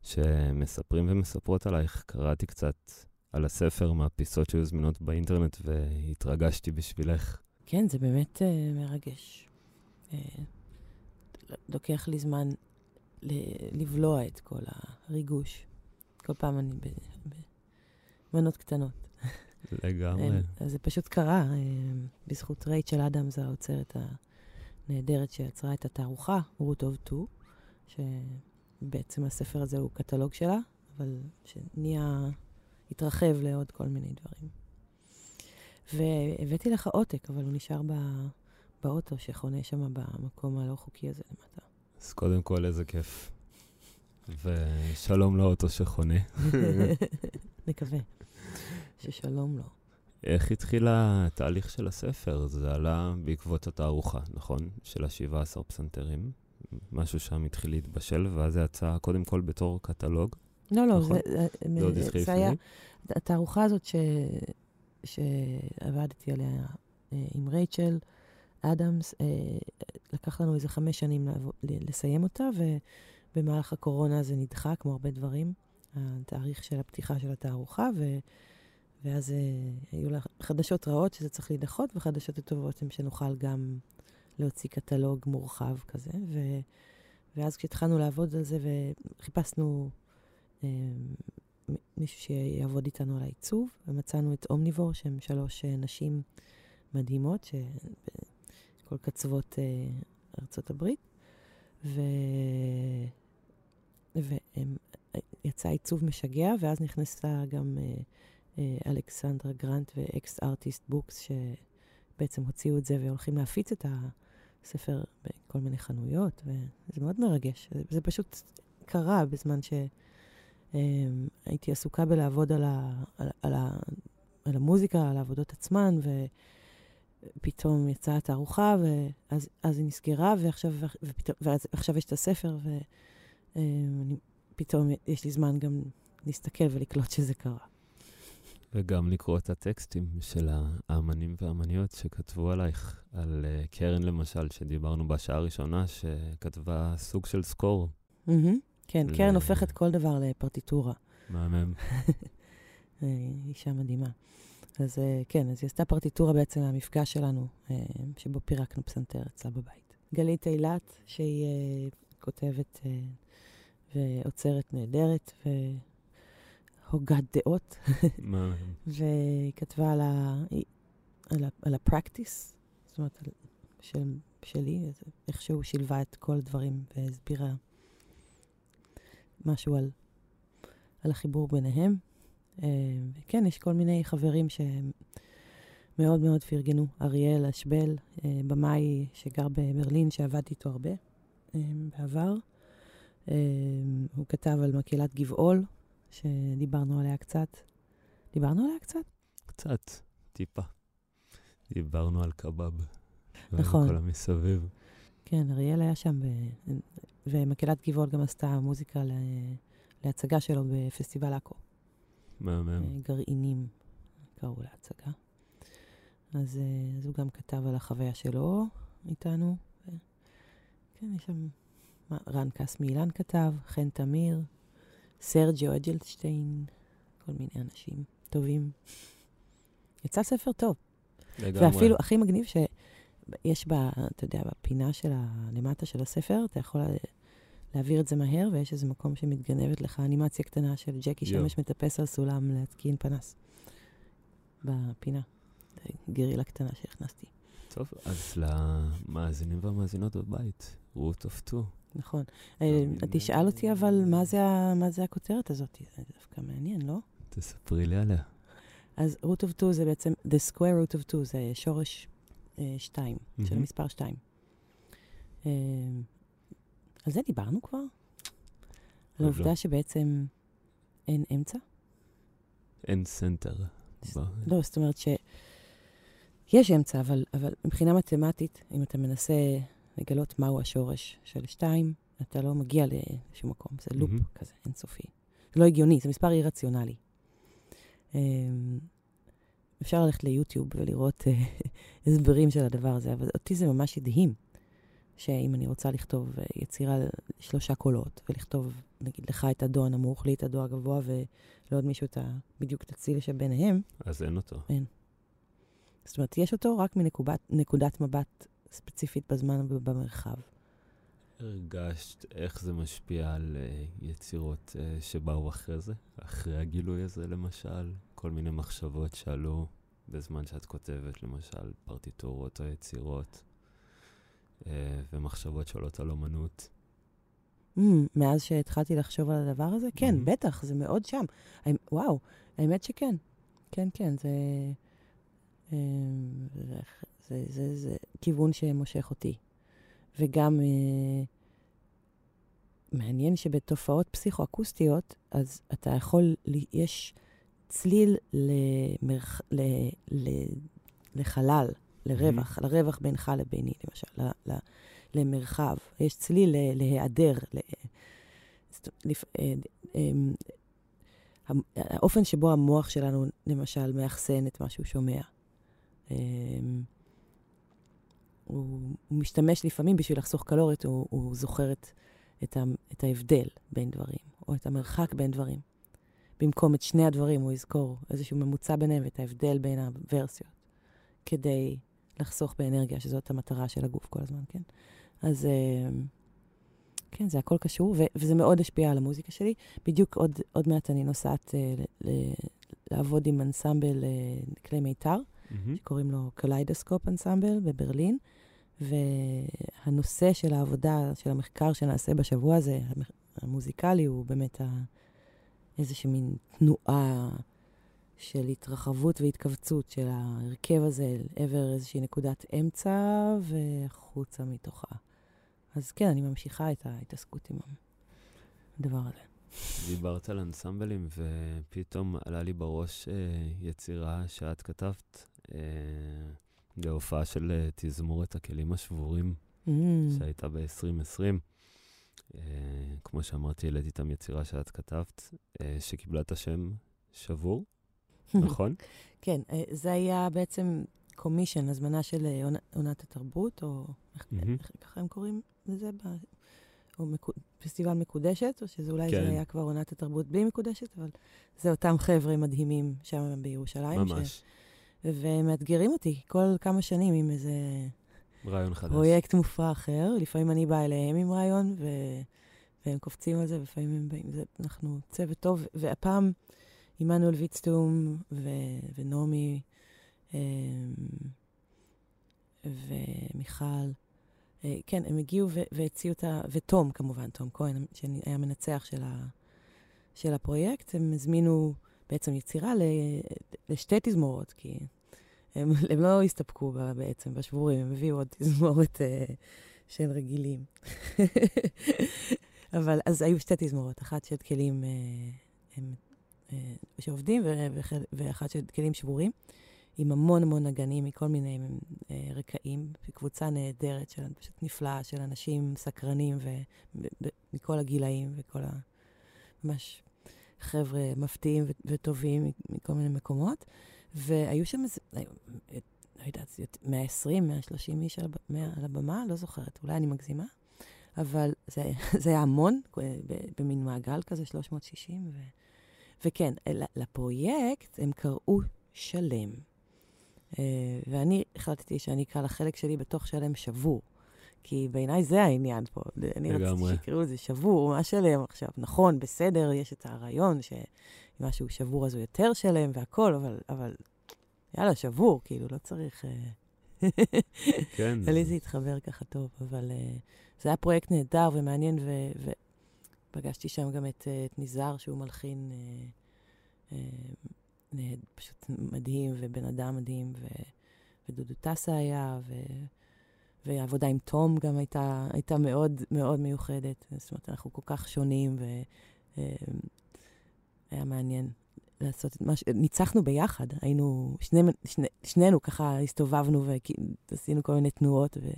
שמספרים ומספרות עלייך. קראתי קצת על הספר מהפיסות שהיו זמינות באינטרנט, והתרגשתי בשבילך. כן, זה באמת uh, מרגש. Uh, לוקח לי זמן לבלוע את כל הריגוש. כל פעם אני במנות קטנות. לגמרי. אז זה פשוט קרה, בזכות רייצ'ל אדמס, האוצרת הנהדרת שיצרה את התערוכה, root of two, שבעצם הספר הזה הוא קטלוג שלה, אבל שנהיה, התרחב לעוד כל מיני דברים. והבאתי לך עותק, אבל הוא נשאר באוטו שחונה שם במקום הלא חוקי הזה למטה. אז קודם כל, איזה כיף. ושלום לאוטו שחונה. (laughs) נקווה ששלום לו. איך התחיל התהליך של הספר? זה עלה בעקבות התערוכה, נכון? של ה-17 פסנתרים. משהו שם התחיל להתבשל, ואז זה יצא קודם כל בתור קטלוג. לא, לא, נכון? זה, זה עוד התחיל זה היה? התערוכה הזאת ש, שעבדתי עליה אה, עם רייצ'ל אדמס, אה, לקח לנו איזה חמש שנים לסיים אותה, ובמהלך הקורונה זה נדחה, כמו הרבה דברים, התאריך של הפתיחה של התערוכה, ו, ואז אה, היו לה חדשות רעות שזה צריך להידחות, וחדשות טובות הן שנוכל גם להוציא קטלוג מורחב כזה. ו, ואז כשהתחלנו לעבוד על זה וחיפשנו אה, מישהו שיעבוד איתנו על העיצוב, ומצאנו את Omnivore, שהן שלוש אה, נשים מדהימות, מכל קצוות אה, ארצות הברית. ו... ויצא עיצוב משגע, ואז נכנסה גם אה, אה, אלכסנדרה גרנט ו X Artists' Books, שבעצם הוציאו את זה והולכים להפיץ את הספר בכל מיני חנויות, וזה מאוד מרגש. זה, פשוט קרה בזמן שהייתי עסוקה בלעבוד על, ה, על, על, ה, על המוזיקה, על העבודות עצמן, ופתאום יצאה התערוכה, ואז אז היא נסגרה, ועכשיו, ופתאום, ועכשיו יש את הספר, ופתאום יש לי זמן גם להסתכל ולקלוט שזה קרה. וגם לקרוא את הטקסטים של האמנים והאמניות שכתבו עלייך, על uh, קרן למשל, שדיברנו בשעה הראשונה, שכתבה סוג של סקור. Mm-hmm. כן, ל... קרן הופכת כל דבר לפרטיטורה. מהמם. (laughs) אישה מדהימה. אז כן, אז היא עשתה פרטיטורה בעצם מהמפגש שלנו, שבו פירקנו פסנתר אצלה בבית. גלית אילת, שהיא כותבת ואוצרת נהדרת, ו... הוגת דעות. (laughs) והיא כתבה על, ה, על, ה, על הפרקטיס, זאת אומרת, של, שלי, איכשהו שילבה את כל הדברים והסבירה משהו על, על החיבור ביניהם. כן, יש כל מיני חברים שמאוד מאוד פרגנו. אריאל אשבל, במאי שגר בברלין, שעבדתי איתו הרבה בעבר. הוא כתב על מקהלת גבעול, שדיברנו עליה קצת. דיברנו עליה קצת? קצת, טיפה. דיברנו על קבב. נכון. ועל כל המסביב. כן, אריאל היה שם, ב... ומקהלת גבעול גם עשתה מוזיקה ל... להצגה שלו בפסטיבל עכו. מהמם. גרעינים קראו להצגה. אז, אז הוא גם כתב על החוויה שלו איתנו. ו... כן, יש שם... רן כסמי אילן כתב, חן תמיר, סרג'יו אג'לשטיין, כל מיני אנשים טובים. יצא ספר טוב. לגמרי. ואפילו הכי מגניב שיש ב... אתה יודע, בפינה של ה... למטה של הספר, אתה יכול להעביר את זה מהר, ויש איזה מקום שמתגנבת לך אנימציה קטנה של ג'קי שמש מטפס על סולם להתקין פנס. בפינה. גרילה קטנה שהכנסתי. טוב, אז למאזינים והמאזינות בבית, root of two. נכון. אה, תשאל אותי אבל מה זה, מה זה הכותרת הזאת? זה דווקא מעניין, לא? תספרי לי עליה. אז root of two זה בעצם, the square root of two זה שורש 2, uh, של המספר 2. Uh, על זה דיברנו כבר? על העובדה לא. שבעצם אין אמצע? אין center. לא, זאת אומרת שיש אמצע, אבל, אבל מבחינה מתמטית, אם אתה מנסה לגלות מהו השורש של 2, אתה לא מגיע לשום מקום. זה לופ mm-hmm. כזה, אינסופי. זה לא הגיוני, זה מספר אי-רציונלי. אמ, אפשר ללכת ליוטיוב ולראות אה, (laughs) הסברים של הדבר הזה, אבל אותי זה ממש הדהים, שאם אני רוצה לכתוב אה, יצירה לשלושה קולות, ולכתוב, נגיד, לך את הדו הנמוך, לי את הדו הגבוה, ולעוד מישהו את ה... בדיוק את הציל שביניהם. אז אין אותו. אין. זאת אומרת, יש אותו רק מנקודת מבט ספציפית בזמן ובמרחב. הרגשת איך זה משפיע על uh, יצירות uh, שבאו אחרי זה? אחרי הגילוי הזה, למשל? כל מיני מחשבות שעלו בזמן שאת כותבת, למשל, פרטיטורות או יצירות, uh, ומחשבות שעולות על אומנות. Mm, מאז שהתחלתי לחשוב על הדבר הזה? כן, mm-hmm. בטח, זה מאוד שם. וואו, האמת שכן. כן, כן, זה... זה, זה, זה, זה כיוון שמושך אותי. וגם אה, מעניין שבתופעות פסיכואקוסטיות, אז אתה יכול, יש צליל למרח, ל, ל, לחלל, לרווח, mm-hmm. לרווח בינך לביני, למשל, ל, ל, למרחב. יש צליל להיעדר. ל, לפ, אה, אה, האופן שבו המוח שלנו, למשל, מאחסן את מה שהוא שומע. אה, הוא, הוא משתמש לפעמים בשביל לחסוך קלוריות, הוא, הוא זוכר את, את, ה, את ההבדל בין דברים, או את המרחק בין דברים. במקום את שני הדברים, הוא יזכור איזשהו ממוצע ביניהם ואת ההבדל בין הוורסיות, כדי לחסוך באנרגיה, שזאת המטרה של הגוף כל הזמן, כן? אז אה, כן, זה הכל קשור, ו- וזה מאוד השפיע על המוזיקה שלי. בדיוק עוד, עוד מעט אני נוסעת אה, ל- ל- לעבוד עם אנסמבל אה, כלי מיתר, mm-hmm. שקוראים לו קליידוסקופ אנסמבל בברלין. והנושא של העבודה, של המחקר שנעשה בשבוע הזה, המוזיקלי, הוא באמת ה... איזושהי מין תנועה של התרחבות והתכווצות של ההרכב הזה לעבר איזושהי נקודת אמצע והחוצה מתוכה. אז כן, אני ממשיכה את ההתעסקות עם הדבר הזה. דיברת על אנסמבלים, ופתאום עלה לי בראש אה, יצירה שאת כתבת. אה, להופעה של אה, תזמורת הכלים השבורים, mm. שהייתה ב-2020. Uh, כמו שאמרתי, העליתי איתם יצירה שאת כתבת, uh, שקיבלה את השם שבור, (laughs) נכון? כן, uh, זה היה בעצם קומישן, הזמנה של עונת התרבות, או איך, ככה הם קוראים לזה? או מקו... פסטיבל מקודשת, או שזה אולי כן. זה היה כבר עונת התרבות בלי מקודשת, אבל זה אותם חבר'ה מדהימים שם בירושלים. ממש. ש... ומאתגרים אותי כל כמה שנים עם איזה... רעיון חדש. פרויקט מופרע אחר. לפעמים אני באה אליהם עם רעיון, ו... והם קופצים על זה, ולפעמים הם באים, זה, אנחנו צוות טוב. והפעם, עמנואל ויצטום ו... ונעמי אמ, ומיכל, אה, כן, הם הגיעו והציעו את ה... ותום, כמובן, תום כהן, שהיה מנצח של, ה... של הפרויקט, הם הזמינו... בעצם יצירה לשתי תזמורות, כי הם, (laughs) הם לא הסתפקו בה בעצם בשבורים, הם הביאו עוד תזמורת uh, של רגילים. (laughs) אבל אז היו שתי תזמורות, אחת של כלים uh, הם, uh, שעובדים ואחת של כלים שבורים, עם המון המון נגנים מכל מיני uh, רקעים, קבוצה נהדרת, של, פשוט נפלאה, של אנשים סקרנים ומכל הגילאים וכל ה... ממש חבר'ה מפתיעים וטובים מכל מיני מקומות, והיו שם איזה, לא יודעת, 120, 130 איש על, על הבמה, לא זוכרת, אולי אני מגזימה, אבל זה, (laughs) זה היה המון, במין מעגל כזה, 360, ו, וכן, לפרויקט הם קראו שלם. אה, ואני החלטתי שאני אקרא לחלק שלי בתוך שלם שבור. כי בעיניי זה העניין פה. אני רציתי שיקראו לזה שבור, מה שלם עכשיו. נכון, בסדר, יש את הרעיון שמשהו שבור אז הוא יותר שלם והכול, אבל, אבל יאללה, שבור, כאילו, לא צריך... אה, (laughs) כן. לי זה התחבר ככה טוב, אבל uh, זה היה פרויקט נהדר ומעניין, ופגשתי שם גם את, uh, את ניזר, שהוא מלחין uh, uh, פשוט מדהים, ובן אדם מדהים, ו, ודודו טסה היה, ו, והעבודה עם תום גם הייתה, הייתה מאוד מאוד מיוחדת. זאת אומרת, אנחנו כל כך שונים, והיה מעניין. לעשות את מה ש... ניצחנו ביחד, היינו, שני, שני, שנינו ככה הסתובבנו ועשינו כל מיני תנועות ו,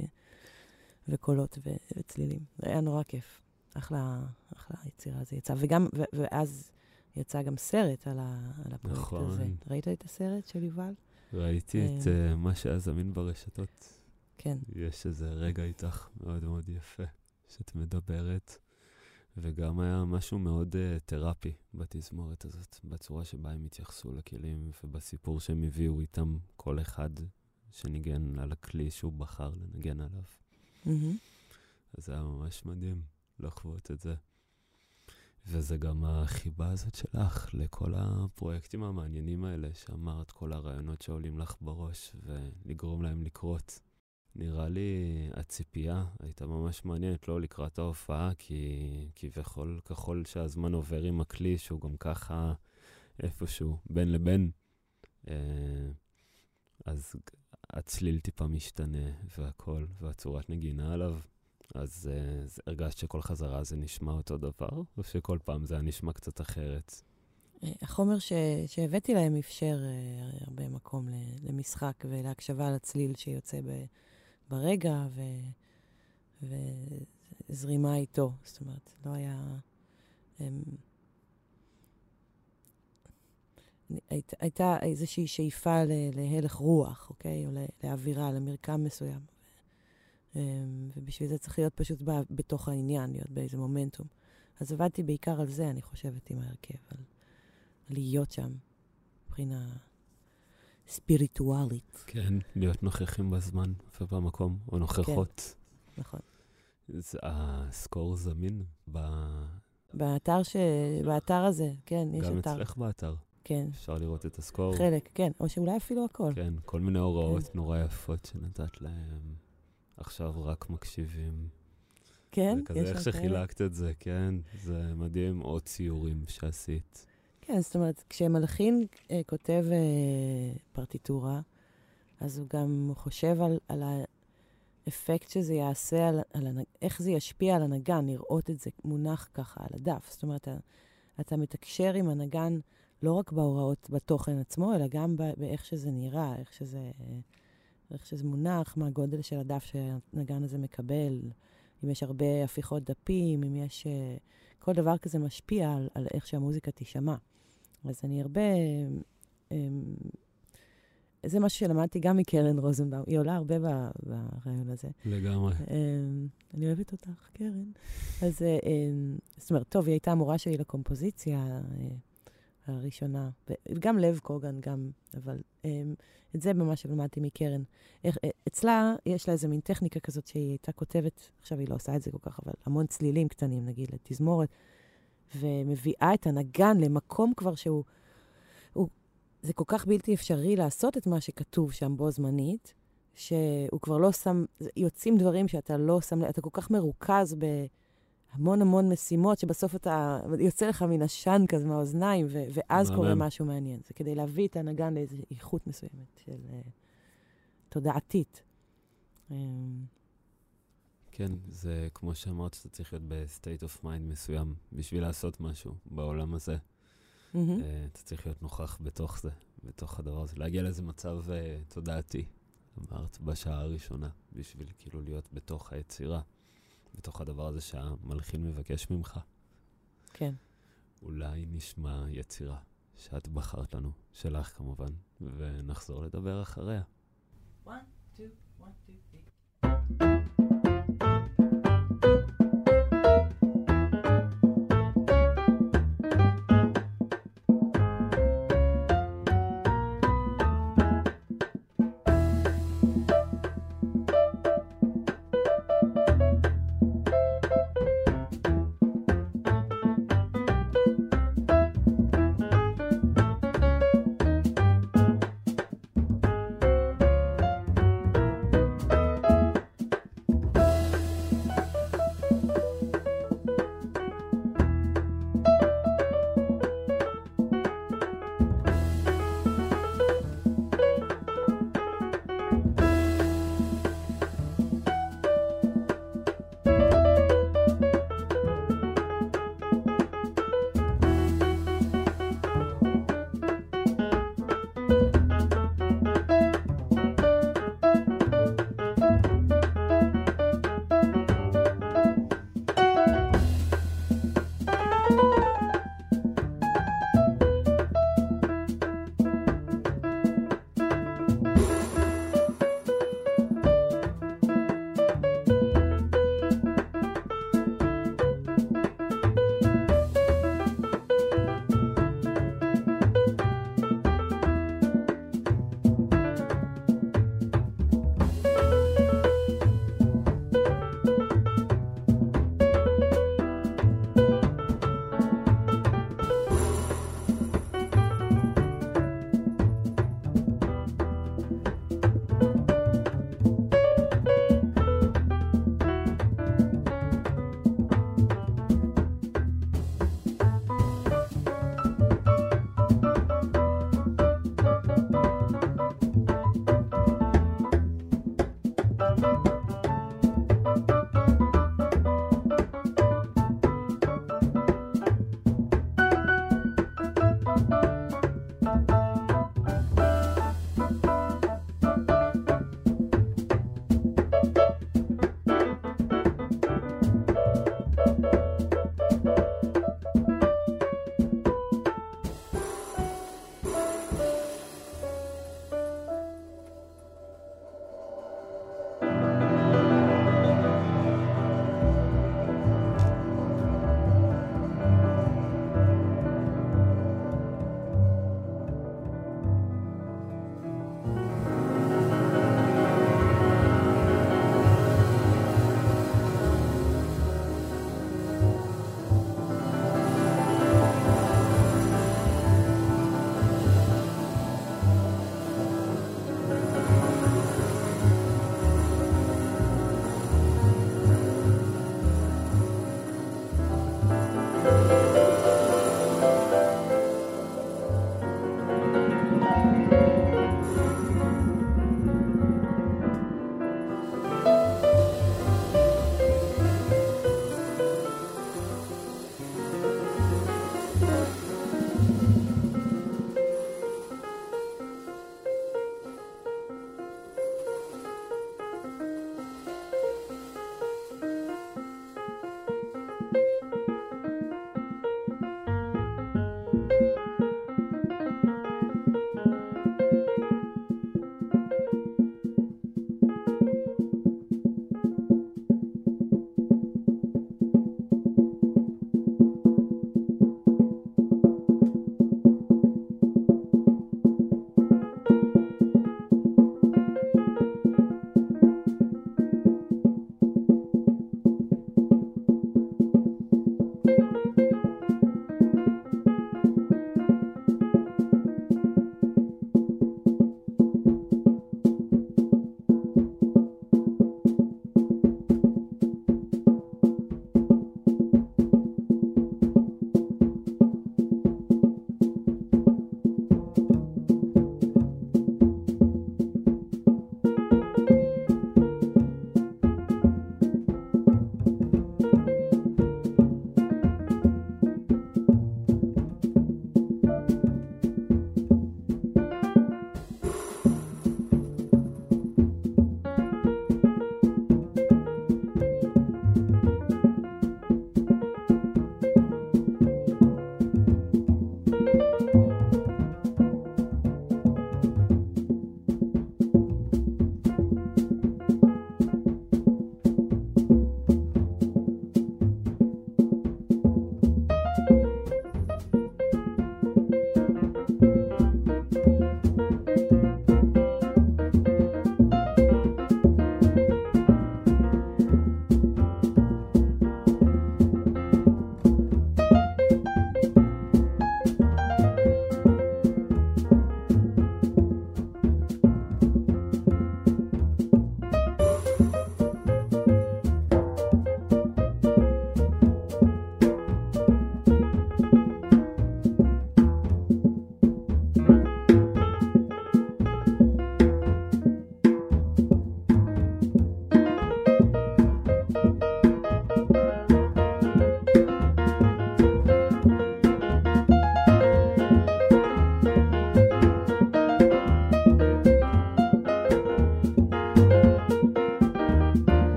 וקולות ו, וצלילים. זה היה נורא כיף. אחלה, אחלה יצירה זה יצא. וגם, ו, ואז יצא גם סרט על, ה, על הפרויקט נכון. הזה. ראית את הסרט של יובל? ראיתי את uh, מה שהיה זמין ברשתות. כן. יש איזה רגע איתך מאוד מאוד יפה, שאת מדברת. וגם היה משהו מאוד uh, תרפי בתזמורת הזאת, בצורה שבה הם התייחסו לכלים ובסיפור שהם הביאו איתם כל אחד שניגן על הכלי שהוא בחר לנגן עליו. Mm-hmm. אז זה היה ממש מדהים לחוות את זה. וזה גם החיבה הזאת שלך לכל הפרויקטים המעניינים האלה, שאמרת, כל הרעיונות שעולים לך בראש, ולגרום להם לקרות. נראה לי הציפייה הייתה ממש מעניינת, לא לקראת ההופעה, כי כביכול, ככל שהזמן עובר עם הכלי, שהוא גם ככה איפשהו בין לבין, אה, אז הצליל טיפה משתנה והכל, והצורת נגינה עליו. אז uh, הרגשת שכל חזרה זה נשמע אותו דבר, או שכל פעם זה היה נשמע קצת אחרת? אה, החומר ש, שהבאתי להם אפשר הרבה מקום למשחק ולהקשבה לצליל שיוצא ב, ברגע, ו, וזרימה איתו. זאת אומרת, לא היה... הם, היית, הייתה איזושהי שאיפה ל, להלך רוח, אוקיי? או לאווירה, למרקם מסוים. אמ, ובשביל זה צריך להיות פשוט ב, בתוך העניין, להיות באיזה מומנטום. אז עבדתי בעיקר על זה, אני חושבת, עם ההרכב, על להיות שם, מבחינה ספיריטואלית. כן, להיות נוכחים בזמן ובמקום, או נוכחות. כן, נכון. זה, הסקור זמין ב... באתר, ש... באתר הזה, כן, יש אתר. גם אצלך באתר. כן. אפשר לראות את הסקור. חלק, כן, או שאולי אפילו הכל. כן, כל מיני הוראות כן. נורא יפות שנתת להם. עכשיו רק מקשיבים. כן? זה כזה איך שחילקת את זה, כן? זה מדהים, עוד ציורים שעשית. כן, זאת אומרת, כשמלחין אה, כותב אה, פרטיטורה, אז הוא גם חושב על, על האפקט שזה יעשה, על, על הנג... איך זה ישפיע על הנגן, לראות את זה מונח ככה על הדף. זאת אומרת, אתה, אתה מתקשר עם הנגן לא רק בהוראות, בתוכן עצמו, אלא גם באיך שזה נראה, איך שזה... אה, איך שזה מונח, מה הגודל של הדף שהנגן הזה מקבל, אם יש הרבה הפיכות דפים, אם יש... Uh, כל דבר כזה משפיע על, על איך שהמוזיקה תישמע. אז אני הרבה... Um, זה משהו שלמדתי גם מקרן רוזנבאום, היא עולה הרבה ברעיון הזה. לגמרי. Um, אני אוהבת אותך, קרן. אז, um, זאת אומרת, טוב, היא הייתה המורה שלי לקומפוזיציה. Uh, הראשונה, וגם לב קוגן, גם, אבל את זה ממש למדתי מקרן. אה, אצלה יש לה איזה מין טכניקה כזאת שהיא הייתה כותבת, עכשיו היא לא עושה את זה כל כך, אבל המון צלילים קטנים, נגיד, לתזמורת, ומביאה את הנגן למקום כבר שהוא, הוא, זה כל כך בלתי אפשרי לעשות את מה שכתוב שם בו זמנית, שהוא כבר לא שם, יוצאים דברים שאתה לא שם, אתה כל כך מרוכז ב... המון המון משימות, שבסוף אתה, יוצא לך מן עשן כזה מהאוזניים, ו- ואז מעניין. קורה משהו מעניין. זה כדי להביא את הנגן לאיזו איכות מסוימת של uh, תודעתית. Um, כן, זה כמו שאמרת, שאתה צריך להיות ב-state of mind מסוים בשביל לעשות משהו בעולם הזה. Mm-hmm. Uh, אתה צריך להיות נוכח בתוך זה, בתוך הדבר הזה, להגיע לאיזה מצב uh, תודעתי, אמרת, בשעה הראשונה, בשביל כאילו להיות בתוך היצירה. בתוך הדבר הזה שהמלחין מבקש ממך. כן. אולי נשמע יצירה שאת בחרת לנו, שלך כמובן, ונחזור לדבר אחריה. One, two, one, two, three.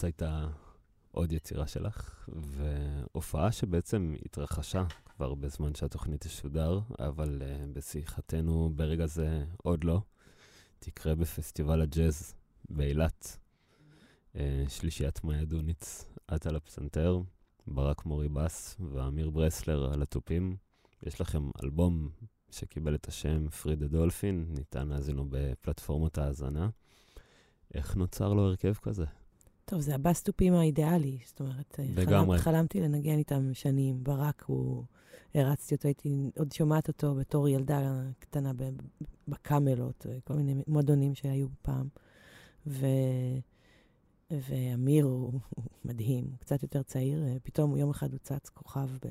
זאת הייתה עוד יצירה שלך, והופעה שבעצם התרחשה כבר בזמן שהתוכנית תשודר, אבל uh, בשיחתנו ברגע זה עוד לא. תקרה בפסטיבל הג'אז באילת. Uh, שלישיית מאיה דוניץ, את על הפסנתר, ברק מורי בס ואמיר ברסלר על התופים. יש לכם אלבום שקיבל את השם פרידה דולפין, ניתן להאזין לו בפלטפורמות ההאזנה. איך נוצר לו הרכב כזה? טוב, זה הבסטופים האידיאלי, זאת אומרת, לגמרי. חלם, חלמתי לנגן איתם שנים. ברק, הוא, הרצתי אותו, הייתי עוד שומעת אותו בתור ילדה קטנה בקאמלות, כל מיני מועדונים שהיו פעם. ו... ואמיר הוא, הוא מדהים, הוא קצת יותר צעיר, פתאום יום אחד הוא צץ כוכב ב...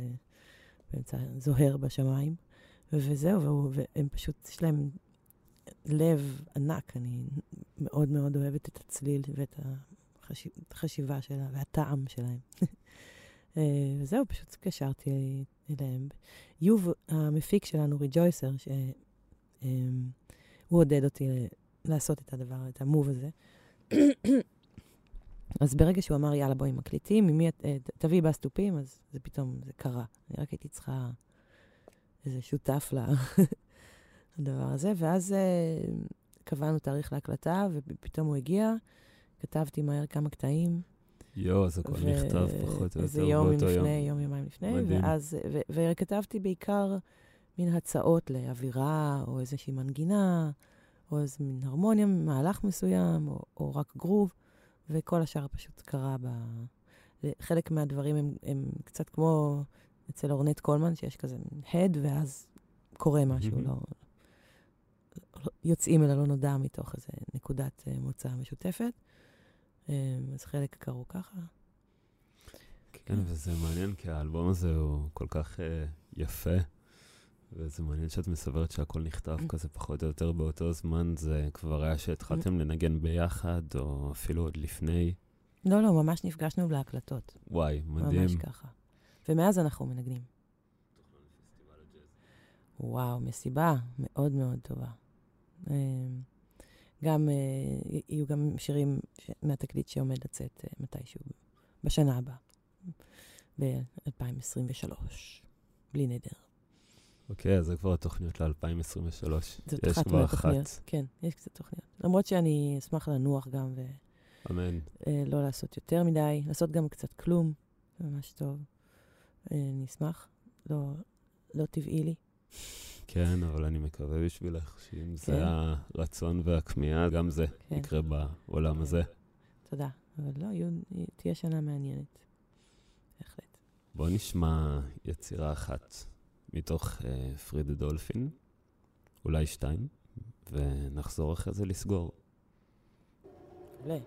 באמצע, זוהר בשמיים, וזהו, והוא, והם פשוט, יש להם לב ענק, אני מאוד מאוד אוהבת את הצליל ואת החשיבה שלה והטעם שלהם. (laughs) אה, וזהו, פשוט קשרתי אליהם. יוב, המפיק שלנו, ריג'ויסר, שהוא אמ, עודד אותי לעשות את הדבר, את המוב הזה. (coughs) אז ברגע שהוא אמר, יאללה, בואי מקליטים, ממי את, אה, תביאי בסטופים, אז זה פתאום, זה קרה. אני רק הייתי צריכה איזה שותף (laughs) לדבר הזה, ואז אה, קבענו תאריך להקלטה, ופתאום הוא הגיע. כתבתי מהר כמה קטעים. יואו, זה כבר ו... נכתב פחות או יותר יום באותו יום. לפני, יום, יומיים לפני. מדהים. ואז, ו- וכתבתי בעיקר מין הצעות לאווירה, או איזושהי מנגינה, או איזה מין הרמוניה, מהלך מסוים, או, או רק גרוב, וכל השאר פשוט קרה ב... חלק מהדברים הם, הם קצת כמו אצל אורנט קולמן, שיש כזה הד, ואז קורה משהו, לא, לא, יוצאים אל הלא נודע מתוך איזו נקודת אה, מוצא משותפת. אמ, אז חלק קראו ככה. כן, וזה מעניין, כי האלבום הזה הוא כל כך uh, יפה, וזה מעניין שאת מסברת שהכל נכתב כזה פחות או יותר באותו זמן. זה כבר היה שהתחלתם לנגן ביחד, או אפילו עוד לפני. לא, לא, ממש נפגשנו להקלטות. וואי, מדהים. ממש ככה. ומאז אנחנו מנגנים. וואו, מסיבה מאוד מאוד טובה. גם, uh, יהיו גם שירים ש... מהתקליט שעומד לצאת uh, מתישהו בשנה הבאה, ב-2023, בלי נדר. אוקיי, okay, אז זה כבר התוכניות ל-2023. זאת אחת מהתוכניות, כן, יש קצת תוכניות. למרות שאני אשמח לנוח גם ו... אמן. Uh, לא לעשות יותר מדי, לעשות גם קצת כלום, ממש טוב. Uh, אני אשמח, לא, לא טבעי לי. כן, אבל אני מקווה בשבילך שאם כן. זה הרצון והכמיהה, גם זה כן. יקרה בעולם הזה. תודה. אבל לא, יהיו, תהיה שנה מעניינת. בהחלט. בוא נשמע יצירה אחת מתוך uh, פרידה דולפין, אולי שתיים, ונחזור אחרי זה לסגור. מעולה.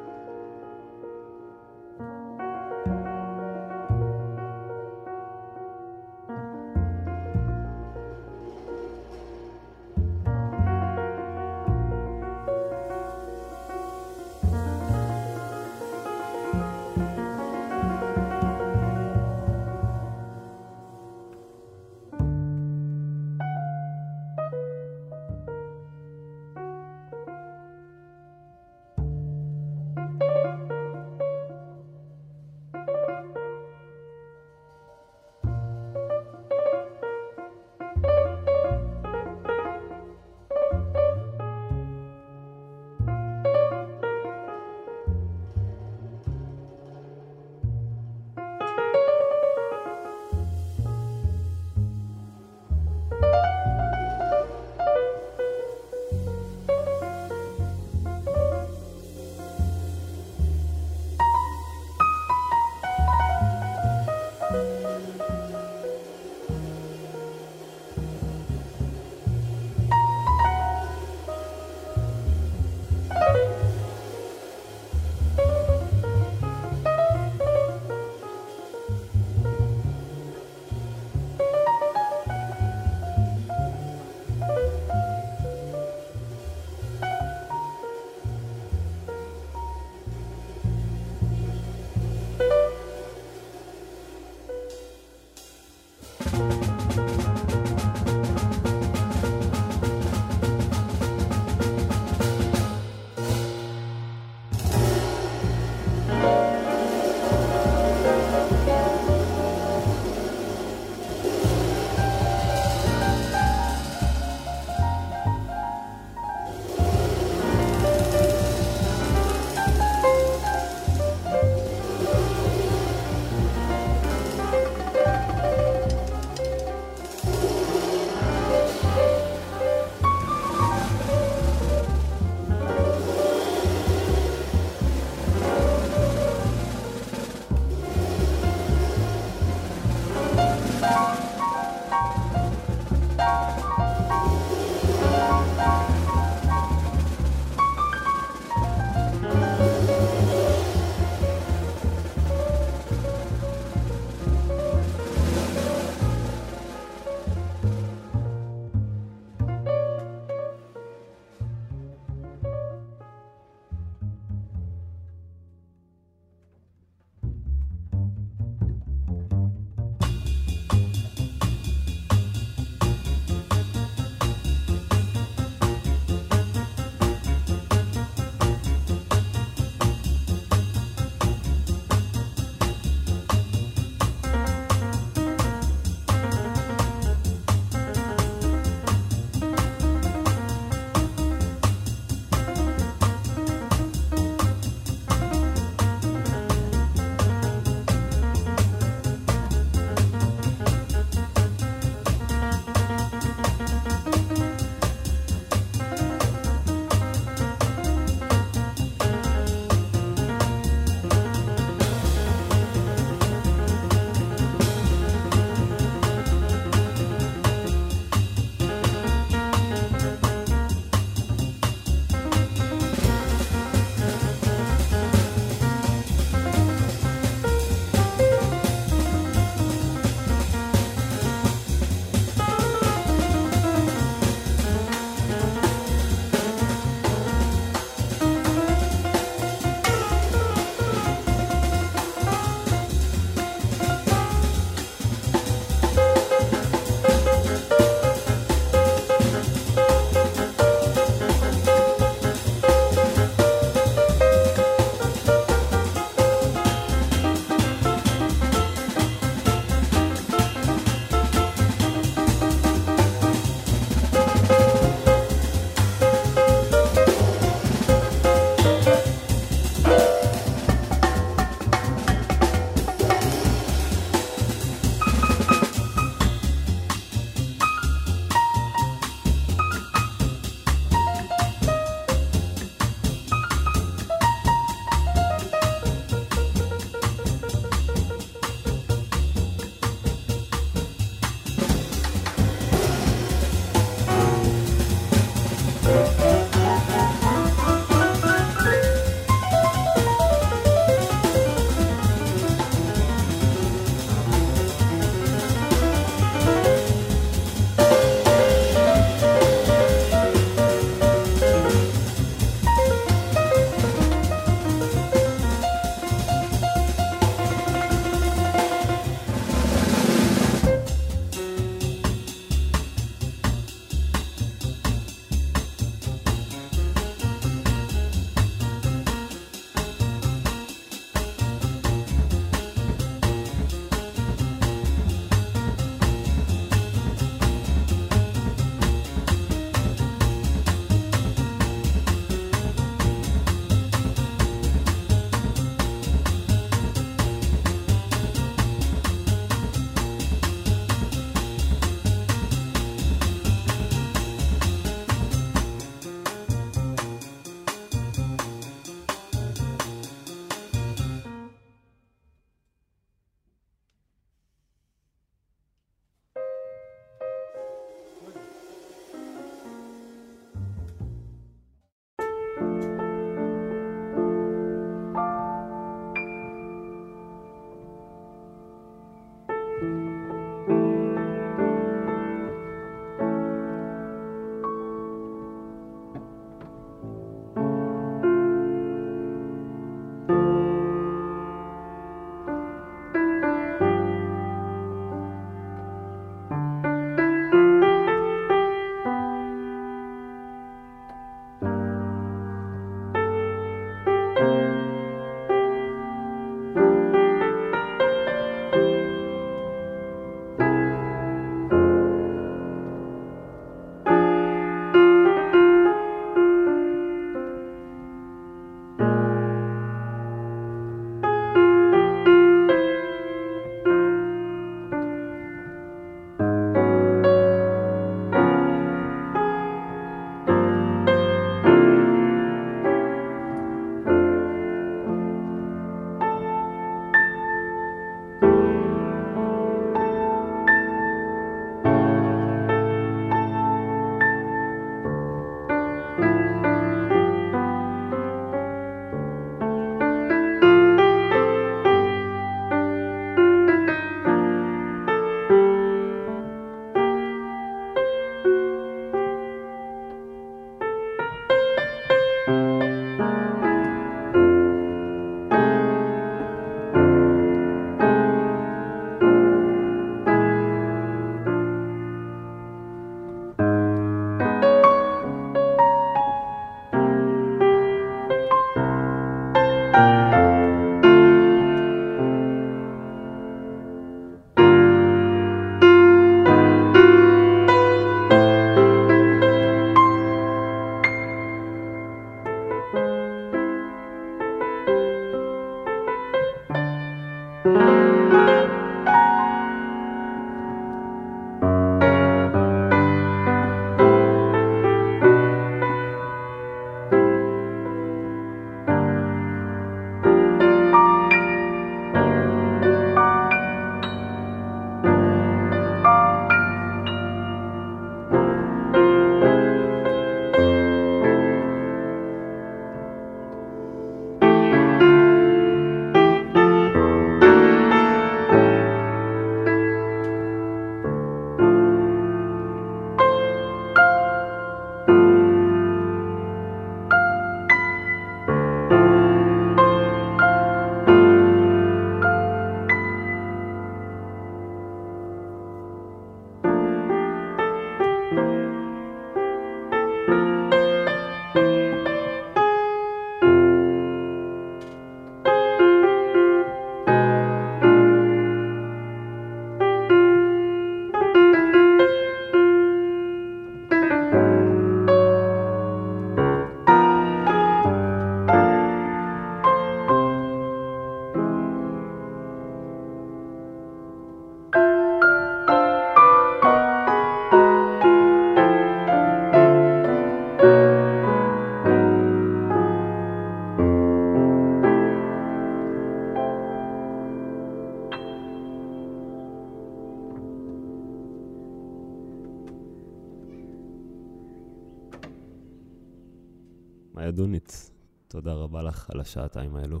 רבה לך על השעתיים האלו.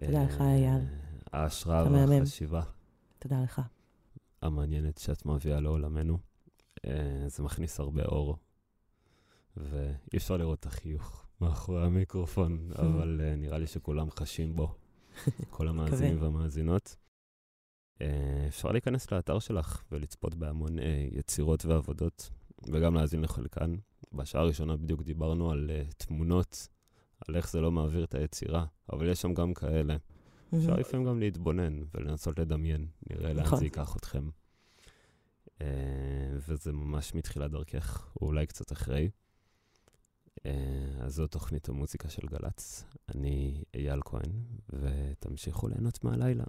תודה לך, אייל. ההשראה. והחשיבה תודה לך. המעניינת שאת מביאה לעולמנו. אה, זה מכניס הרבה אור, ואי אפשר לראות את החיוך מאחורי המיקרופון, (laughs) אבל אה, נראה לי שכולם חשים בו, (laughs) כל המאזינים והמאזינות. אה, אפשר להיכנס לאתר שלך ולצפות בהמון אה, יצירות ועבודות, וגם להאזין לחלקן. בשעה הראשונה בדיוק דיברנו על אה, תמונות, על איך זה לא מעביר את היצירה, אבל יש שם גם כאלה. אפשר לפעמים גם להתבונן ולנסות לדמיין, נראה לאן נכון. זה ייקח אתכם. אה, וזה ממש מתחילת דרכך, או אולי קצת אחרי. אה, אז זו תוכנית המוזיקה של גל"צ. אני אייל כהן, ותמשיכו ליהנות מהלילה.